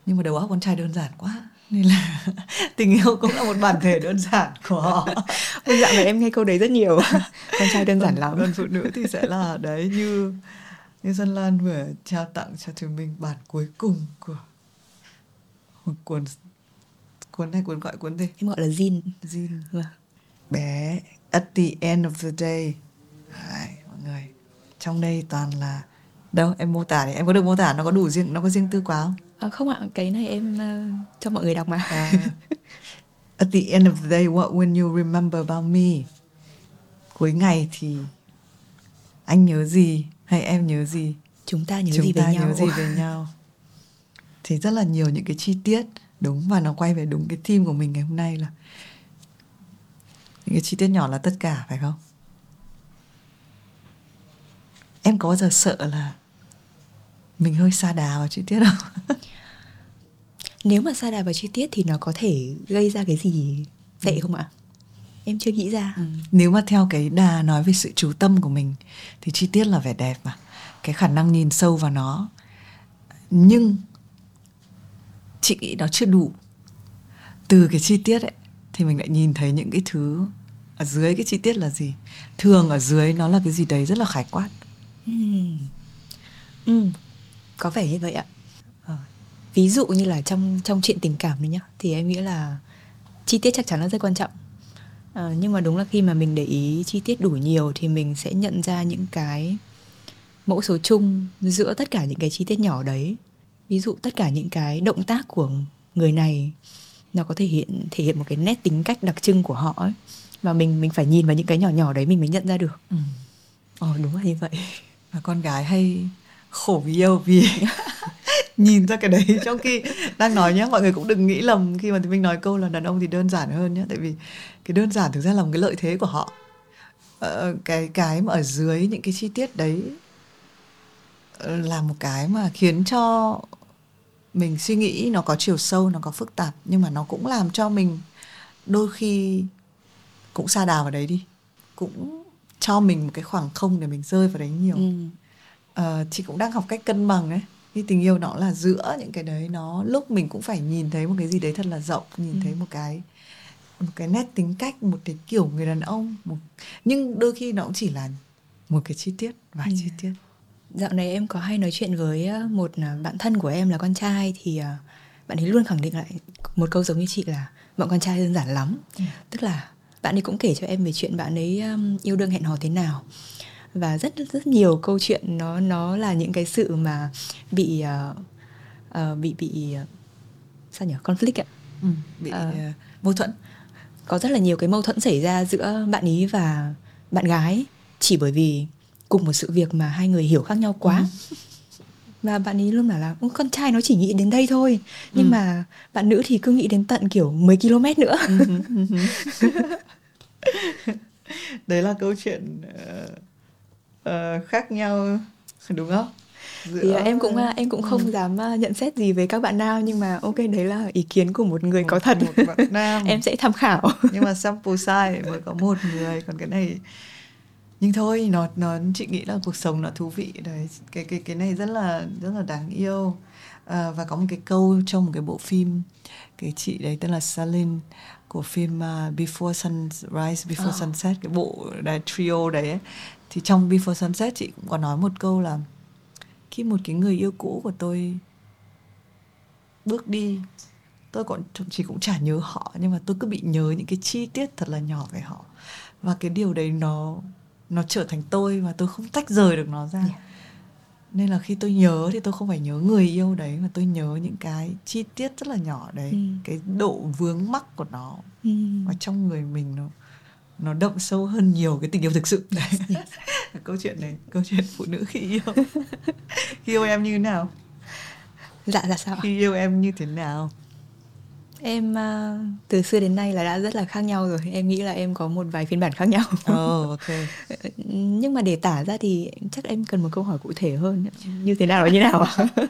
Nhưng mà đầu óc con trai đơn giản quá nên là tình yêu cũng là một bản thể đơn giản của họ. Ôi dạo này em nghe câu đấy rất nhiều. Con trai đơn giản lắm. còn phụ nữ thì sẽ là đấy như như Dân Lan vừa trao tặng cho chúng mình bản cuối cùng của một cuốn cuốn này cuốn gọi cuốn gì? Em gọi là Jin. Jin. Vâng. bé at the end of the day. Đấy, mọi người. Trong đây toàn là đâu em mô tả thì em có được mô tả nó có đủ riêng nó có riêng tư quá không? À, không ạ. Cái này em uh, cho mọi người đọc mà. À, at the end of the day what will you remember about me? Cuối ngày thì anh nhớ gì? Hay em nhớ gì? Chúng ta nhớ chúng gì ta về nhau? nhớ gì về nhau? Thì rất là nhiều những cái chi tiết đúng và nó quay về đúng cái theme của mình ngày hôm nay là những cái chi tiết nhỏ là tất cả phải không? Em có bao giờ sợ là mình hơi xa đà vào chi tiết không? Nếu mà sa đà vào chi tiết thì nó có thể gây ra cái gì tệ Ừ. không ạ? Em chưa nghĩ ra. Nếu mà theo cái đà nói về sự chú tâm của mình thì chi tiết là vẻ đẹp mà. Cái khả năng nhìn sâu vào nó. Nhưng chị nghĩ nó chưa đủ. Từ cái chi tiết ấy thì mình lại nhìn thấy những cái thứ ở dưới cái chi tiết là gì? Thường ở dưới nó là cái gì đấy rất là khái quát. Ừ. ừ có vẻ như vậy ạ. Ờ, ví dụ như là trong trong chuyện tình cảm này nhá thì em nghĩ là chi tiết chắc chắn là rất quan trọng. À, nhưng mà đúng là khi mà mình để ý chi tiết đủ nhiều thì mình sẽ nhận ra những cái mẫu số chung giữa tất cả những cái chi tiết nhỏ đấy ví dụ tất cả những cái động tác của người này nó có thể hiện thể hiện một cái nét tính cách đặc trưng của họ ấy. và mình mình phải nhìn vào những cái nhỏ nhỏ đấy mình mới nhận ra được ừ. ờ đúng là như vậy và con gái hay khổ vì yêu vì nhìn ra cái đấy trong khi đang nói nhé mọi người cũng đừng nghĩ lầm khi mà mình nói câu là đàn ông thì đơn giản hơn nhé tại vì cái đơn giản thực ra là một cái lợi thế của họ ờ, cái cái mà ở dưới những cái chi tiết đấy là một cái mà khiến cho mình suy nghĩ nó có chiều sâu nó có phức tạp nhưng mà nó cũng làm cho mình đôi khi cũng xa đà vào đấy đi cũng cho mình một cái khoảng không để mình rơi vào đấy nhiều ừ. Ờ, chị cũng đang học cách cân bằng ấy khi tình yêu nó là giữa những cái đấy nó lúc mình cũng phải nhìn thấy một cái gì đấy thật là rộng nhìn Ừ. thấy một cái một cái nét tính cách một cái kiểu người đàn ông một nhưng đôi khi nó cũng chỉ là một cái chi tiết vài Ừ. chi tiết Dạo này em có hay nói chuyện với ờ, một ờ, bạn thân của em là con trai thì ờ, bạn ấy luôn khẳng định lại một câu giống như chị là bọn con trai đơn giản lắm. Ừ. Tức là bạn ấy cũng kể cho em về chuyện bạn ấy yêu đương hẹn hò thế nào. Và rất rất nhiều câu chuyện nó nó là những cái sự mà bị ờ, ờ, bị bị sao nhỉ? Conflict ạ. Ừ, bị ờ, mâu thuẫn. Có rất là nhiều cái mâu thuẫn xảy ra giữa bạn ý và bạn gái chỉ bởi vì cùng một sự việc mà hai người hiểu khác nhau quá. Và bạn ấy luôn bảo là "Ôi, con trai nó chỉ nghĩ đến đây thôi. Nhưng Ừ. mà bạn nữ thì cứ nghĩ đến tận kiểu 10 km nữa. Đấy là câu chuyện ờ, ờ, khác nhau đúng không? Thì Giữa- à, em cũng à, em cũng không dám à, nhận xét gì về các bạn nào nhưng mà ok đấy là ý kiến của một người có thật. một bạn nam. Em sẽ tham khảo. Nhưng mà sample size mới có một người còn cái này nhưng thôi nó nó chị nghĩ là cuộc sống nó thú vị đấy cái cái cái này rất là rất là đáng yêu à, và có một cái câu trong một cái bộ phim cái chị đấy tên là Salin của phim uh, Before Sunrise Before Ờ. Sunset cái bộ đấy, trio đấy ấy. thì trong Before Sunset chị cũng có nói một câu là khi một cái người yêu cũ của tôi bước đi tôi còn chí cũng chả nhớ họ nhưng mà tôi cứ bị nhớ những cái chi tiết thật là nhỏ về họ và cái điều đấy nó nó trở thành tôi và tôi không tách rời được nó ra. Yeah. nên là khi tôi nhớ thì tôi không phải nhớ người yêu đấy mà tôi nhớ những cái chi tiết rất là nhỏ đấy Ừ. cái độ vướng mắc của nó Ừ. và trong người mình nó nó đậm sâu hơn nhiều cái tình yêu thực sự. Đấy câu chuyện này câu chuyện phụ nữ khi yêu. Khi yêu em như thế nào? Dạ dạ sao khi yêu em như thế nào em à, từ xưa đến nay là đã rất là khác nhau rồi. Em nghĩ là em có một vài phiên bản khác nhau. Oh ok. Nhưng mà để tả ra thì chắc em cần một câu hỏi cụ thể hơn. Như thế nào là như nào ạ?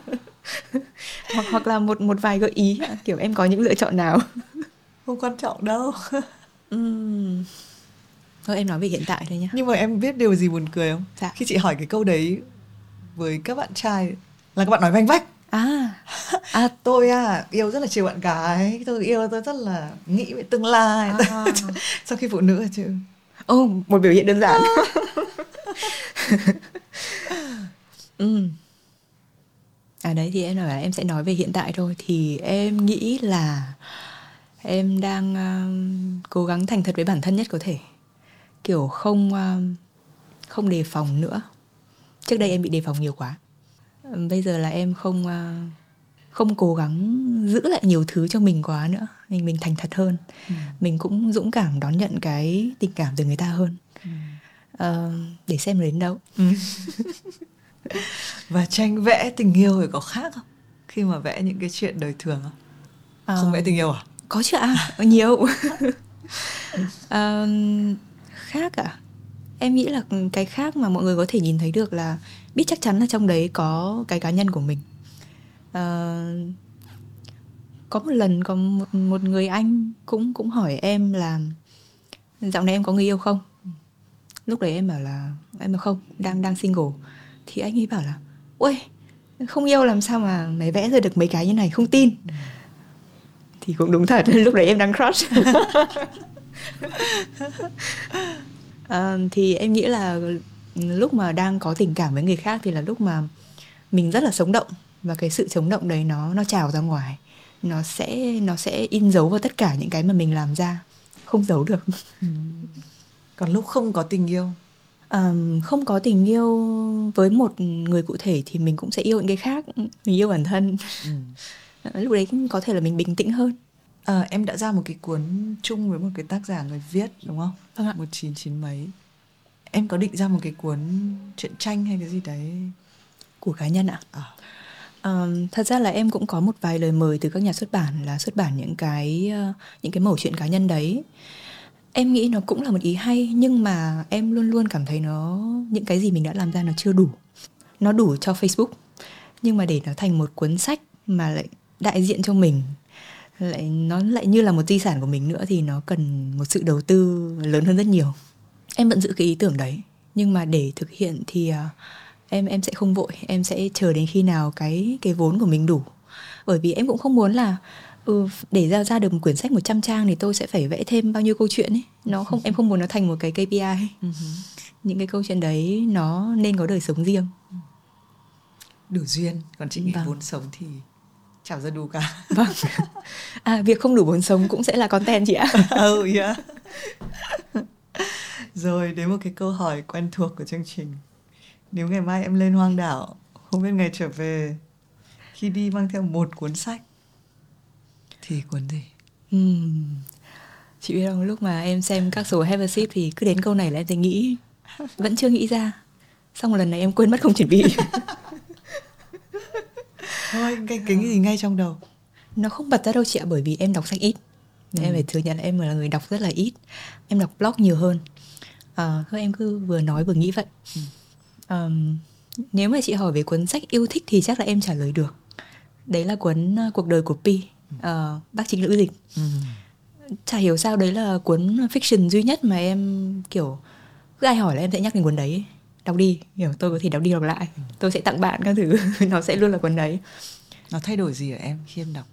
Hoặc hoặc là một một vài gợi ý. Kiểu em có những lựa chọn nào? Không quan trọng đâu. Ừm. thôi em nói về hiện tại thôi nhá. Nhưng mà em biết điều gì buồn cười không? Dạ. khi chị hỏi cái câu đấy với các bạn trai là các bạn nói vanh vách à à tôi à yêu rất là chiều bạn gái tôi yêu tôi rất là nghĩ về tương lai À. sau khi phụ nữ là chứ Ồ, một biểu hiện đơn giản. ừ. À đấy thì em nói là em sẽ nói về hiện tại thôi thì em nghĩ là em đang um, cố gắng thành thật với bản thân nhất có thể. Kiểu không um, không đề phòng nữa. Trước đây em bị đề phòng nhiều quá. Bây giờ là em không uh, không cố gắng giữ lại nhiều thứ cho mình quá nữa. Mình mình thành thật hơn. Mình cũng dũng cảm đón nhận cái tình cảm từ người ta hơn. Ờ, để xem đến đâu. Và tranh vẽ tình yêu thì có khác không? Khi mà vẽ những cái chuyện đời thường không? Ờ, không vẽ tình yêu à? có chứ ạ. Nhiều. Ờ, khác à em nghĩ là cái khác mà mọi người có thể nhìn thấy được là biết chắc chắn là trong đấy có cái cá nhân của mình. Uh, có một lần có một một người anh cũng cũng hỏi em là dạo này em có người yêu không? Lúc đấy em bảo là em bảo không đang đang single. Thì anh ấy bảo là ôi không yêu làm sao mà mày vẽ ra được mấy cái như này không tin. Thì cũng đúng thật lúc đấy em đang crush. À, thì em nghĩ là lúc mà đang có tình cảm với người khác thì là lúc mà mình rất là sống động và cái sự sống động đấy nó nó trào ra ngoài. Nó sẽ nó sẽ in dấu vào tất cả những cái mà mình làm ra. Không giấu được. Còn lúc không có tình yêu? Ờm, không có tình yêu với một người cụ thể thì mình cũng sẽ yêu những cái khác. Mình yêu bản thân. Ờ, lúc đấy có thể là mình bình tĩnh hơn. Ờ, em đã ra một cái cuốn chung với một cái tác giả người viết đúng không? Vâng ạ. một chín chín mấy em có định ra một cái cuốn truyện tranh hay cái gì đấy? Của cá nhân ạ? À, Ờm, thật ra là em cũng có một vài lời mời từ các nhà xuất bản là xuất bản những cái ờ, những cái mẩu chuyện cá nhân đấy. Em nghĩ nó cũng là một ý hay nhưng mà em luôn luôn cảm thấy nó những cái gì mình đã làm ra nó chưa đủ. Nó đủ cho Facebook. Nhưng mà để nó thành một cuốn sách mà lại đại diện cho mình lại nó lại như là một di sản của mình nữa thì nó cần một sự đầu tư lớn hơn rất nhiều em vẫn giữ cái ý tưởng đấy. Nhưng mà để thực hiện thì à, em em sẽ không vội. Em sẽ chờ đến khi nào cái cái vốn của mình đủ. Bởi vì em cũng không muốn là ừ, để ra ra được một quyển sách 100 trang thì tôi sẽ phải vẽ thêm bao nhiêu câu chuyện ấy. Nó không em không muốn nó thành một cái KPI những cái câu chuyện đấy nó nên có đời sống riêng. Đủ duyên. Còn chị nghĩ Vâng. vốn sống thì chả ra đủ cả. Vâng. À việc không đủ vốn sống cũng sẽ là content chị ạ. Ừ yeah. Rồi đến một cái câu hỏi quen thuộc của chương trình. Nếu ngày mai em lên hoang đảo không biết ngày trở về khi đi mang theo một cuốn sách. Thì cuốn gì? Ừm. Chị biết không, lúc mà em xem các số Have a Sip thì cứ đến câu này là em sẽ nghĩ Vẫn chưa nghĩ ra. Xong một lần này em quên mất không chuẩn bị. Thôi cái cái gì ngay trong đầu. Nó không bật ra đâu chị ạ Bởi vì em đọc sách ít. Em phải thừa nhận là em là người đọc rất là ít. Em đọc blog nhiều hơn à, Thôi em cứ vừa nói vừa nghĩ vậy. Ờm, Nếu mà chị hỏi về cuốn sách yêu thích Thì chắc là em trả lời được. Đấy là cuốn uh, Cuộc đời của Pi Ờ, Bác chính lữ dịch chả hiểu sao đấy là cuốn fiction duy nhất mà em kiểu cứ ai hỏi là em sẽ nhắc đến cuốn đấy. Đọc đi hiểu tôi có thể đọc đi đọc lại. Tôi sẽ tặng bạn các thứ. Nó sẽ luôn là cuốn đấy. Nó thay đổi gì ở em khi em đọc?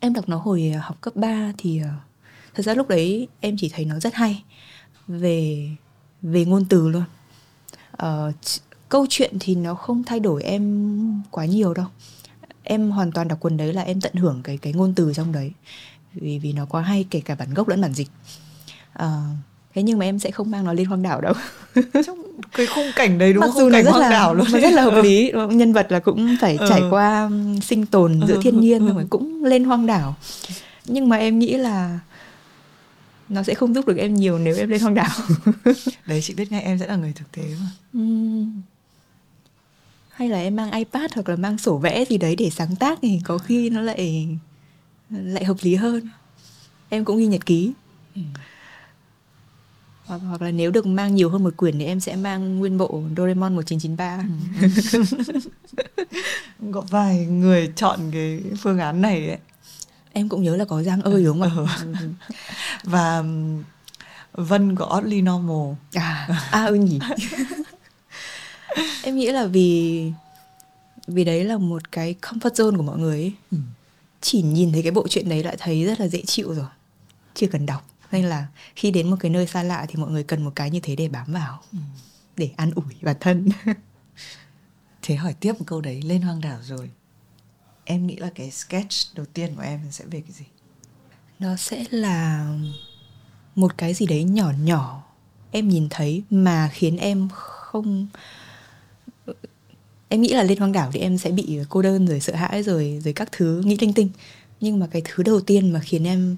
Em đọc nó hồi học cấp 3 thì ờ, thật ra lúc đấy em chỉ thấy nó rất hay về về ngôn từ luôn. Ờ, ch- câu chuyện thì nó không thay đổi em quá nhiều đâu. Em hoàn toàn đọc cuốn đấy là em tận hưởng cái cái ngôn từ trong đấy. Vì vì nó quá hay kể cả bản gốc lẫn bản dịch. Ờ, thế nhưng mà em sẽ không mang nó lên hoang đảo đâu. Trong cái khung cảnh đấy đúng mặc không? dù nó rất hoang là đảo luôn. nó rất là hợp lý. Nhân vật là cũng phải Ừ. trải qua um, sinh tồn giữa Ừ. thiên nhiên rồi cũng lên hoang đảo. Nhưng mà em nghĩ là nó sẽ không giúp được em nhiều nếu em lên hoang đảo. Đấy chị biết ngay em sẽ là người thực tế mà. Ừm. hay là em mang ipad hoặc là mang sổ vẽ gì đấy để sáng tác thì có khi nó lại lại hợp lý hơn. Em cũng ghi nhật ký. Hoặc, hoặc là nếu được mang nhiều hơn một quyển thì em sẽ mang nguyên bộ Doraemon 1993 có vài người chọn cái phương án này ấy em cũng nhớ là có Giang ơi đúng không ạ Ừ. và Vân của Oddly Normal à à ừ nhỉ em nghĩ là vì vì đấy là một cái comfort zone của mọi người ấy. Ừ. chỉ nhìn thấy cái bộ truyện đấy đã thấy rất là dễ chịu rồi chưa cần đọc nên là khi đến một cái nơi xa lạ thì mọi người cần một cái như thế để bám vào Ừ. để an ủi bản thân Thế hỏi tiếp một câu đấy lên hoang đảo rồi Em nghĩ là cái sketch đầu tiên của em sẽ về cái gì? nó sẽ là một cái gì đấy nhỏ nhỏ. Em nhìn thấy mà khiến em không em nghĩ là lên hoang đảo thì em sẽ bị cô đơn rồi sợ hãi rồi rồi các thứ nghĩ linh tinh. Nhưng mà cái thứ đầu tiên mà khiến em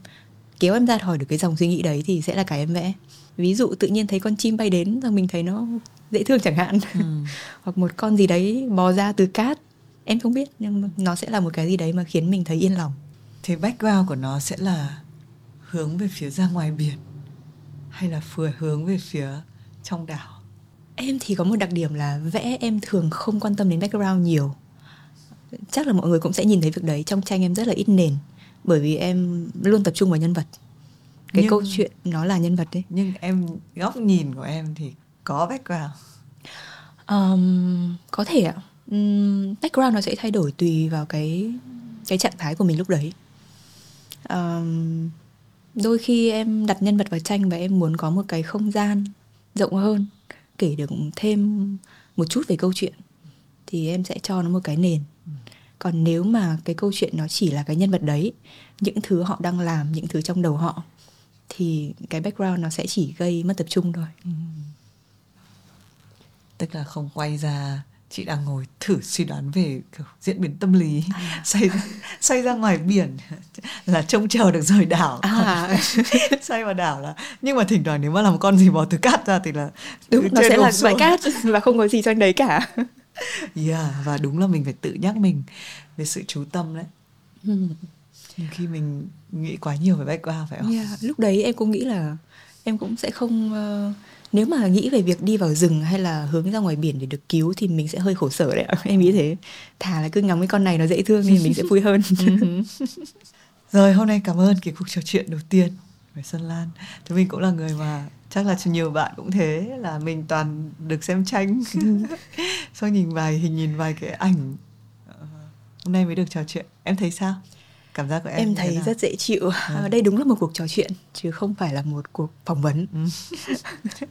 kéo em ra khỏi được cái dòng suy nghĩ đấy thì sẽ là cái em vẽ. Ví dụ tự nhiên thấy con chim bay đến rồi mình thấy nó dễ thương chẳng hạn. Ừ. hoặc một con gì đấy bò ra từ cát em không biết nhưng mà nó sẽ là một cái gì đấy mà khiến mình thấy yên lòng. Thế background của nó sẽ là hướng về phía ra ngoài biển hay là vừa hướng về phía trong đảo? Em thì có một đặc điểm là vẽ em thường không quan tâm đến background nhiều. Chắc là mọi người cũng sẽ nhìn thấy việc đấy Trong tranh em rất là ít nền Bởi vì em luôn tập trung vào nhân vật. Cái Nhưng- câu chuyện nó là nhân vật đấy. Nhưng em góc nhìn của em thì có background. Ờm, Có thể ạ um, Background nó sẽ thay đổi tùy vào cái cái trạng thái của mình lúc đấy. Um, Đôi khi em đặt nhân vật vào tranh Và em muốn có một cái không gian rộng hơn Kể được thêm một chút về câu chuyện Thì em sẽ cho nó một cái nền. Còn nếu mà cái câu chuyện nó chỉ là cái nhân vật đấy Những thứ họ đang làm, những thứ trong đầu họ Thì cái background nó sẽ chỉ gây mất tập trung thôi. Tức là không quay ra chị đang ngồi thử suy đoán về kiểu diễn biến tâm lý. Xoay xoay ra ngoài biển là trông chờ được rời đảo. À. Xoay vào đảo là nhưng mà thỉnh thoảng nếu mà là một con gì bò từ cát ra thì là Đúng, nó sẽ là bãi cát Và không có gì trong đấy cả. Yeah, và đúng là mình phải tự nhắc mình về sự chú tâm đấy. Nhưng khi mình nghĩ quá nhiều về background phải không? Yeah, lúc đấy em cũng nghĩ là em cũng sẽ không ờ, nếu mà nghĩ về việc đi vào rừng hay là hướng ra ngoài biển để được cứu thì mình sẽ hơi khổ sở đấy ạ. Em nghĩ thế. Thà là cứ ngắm cái con này nó dễ thương thì mình sẽ vui hơn. Rồi hôm nay cảm ơn cái cuộc trò chuyện đầu tiên với Xuân Lan Thì mình cũng là người mà chắc là nhiều bạn cũng thế là mình toàn được xem tranh Sau nhìn vài hình nhìn vài cái ảnh Ờ, Hôm nay mới được trò chuyện Em thấy sao? Cảm giác của em em thấy rất dễ chịu. Ở đây đúng là một cuộc trò chuyện chứ không phải là một cuộc phỏng vấn. Ừ.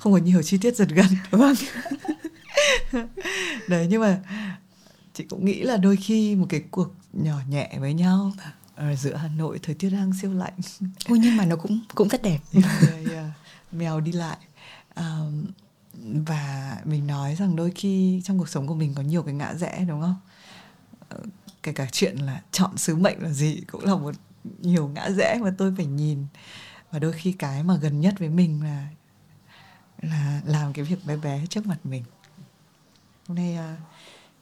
Không có nhiều chi tiết giật gân Vâng. Đấy nhưng mà chị cũng nghĩ là đôi khi một cái cuộc nhỏ nhẹ với nhau ở giữa Hà Nội thời tiết đang siêu lạnh Ôi nhưng mà nó cũng cũng rất đẹp. yeah, yeah. mèo đi lại um, và mình nói rằng đôi khi trong cuộc sống của mình có nhiều cái ngã rẽ đúng không kể cả chuyện là chọn sứ mệnh là gì cũng là một nhiều ngã rẽ mà tôi phải nhìn. Và đôi khi cái mà gần nhất với mình là là làm cái việc bé bé trước mặt mình. Hôm nay à,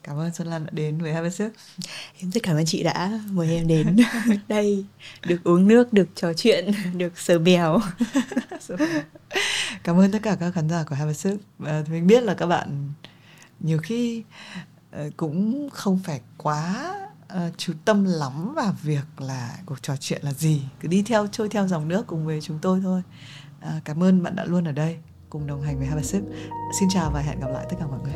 cảm ơn Xuân Lan đã đến với Hai Sức Em rất cảm ơn chị đã mời em đến đây được uống nước, được trò chuyện, được sờ mèo. cảm ơn tất cả các khán giả của a Sip và mình biết là các bạn nhiều khi ờ, cũng không phải quá Ờ, chú tâm lắm vào việc là cuộc trò chuyện là gì. Cứ đi theo trôi theo dòng nước cùng với chúng tôi thôi. Uh, cảm ơn bạn đã luôn ở đây cùng đồng hành với Have xin chào và hẹn gặp lại tất cả mọi người.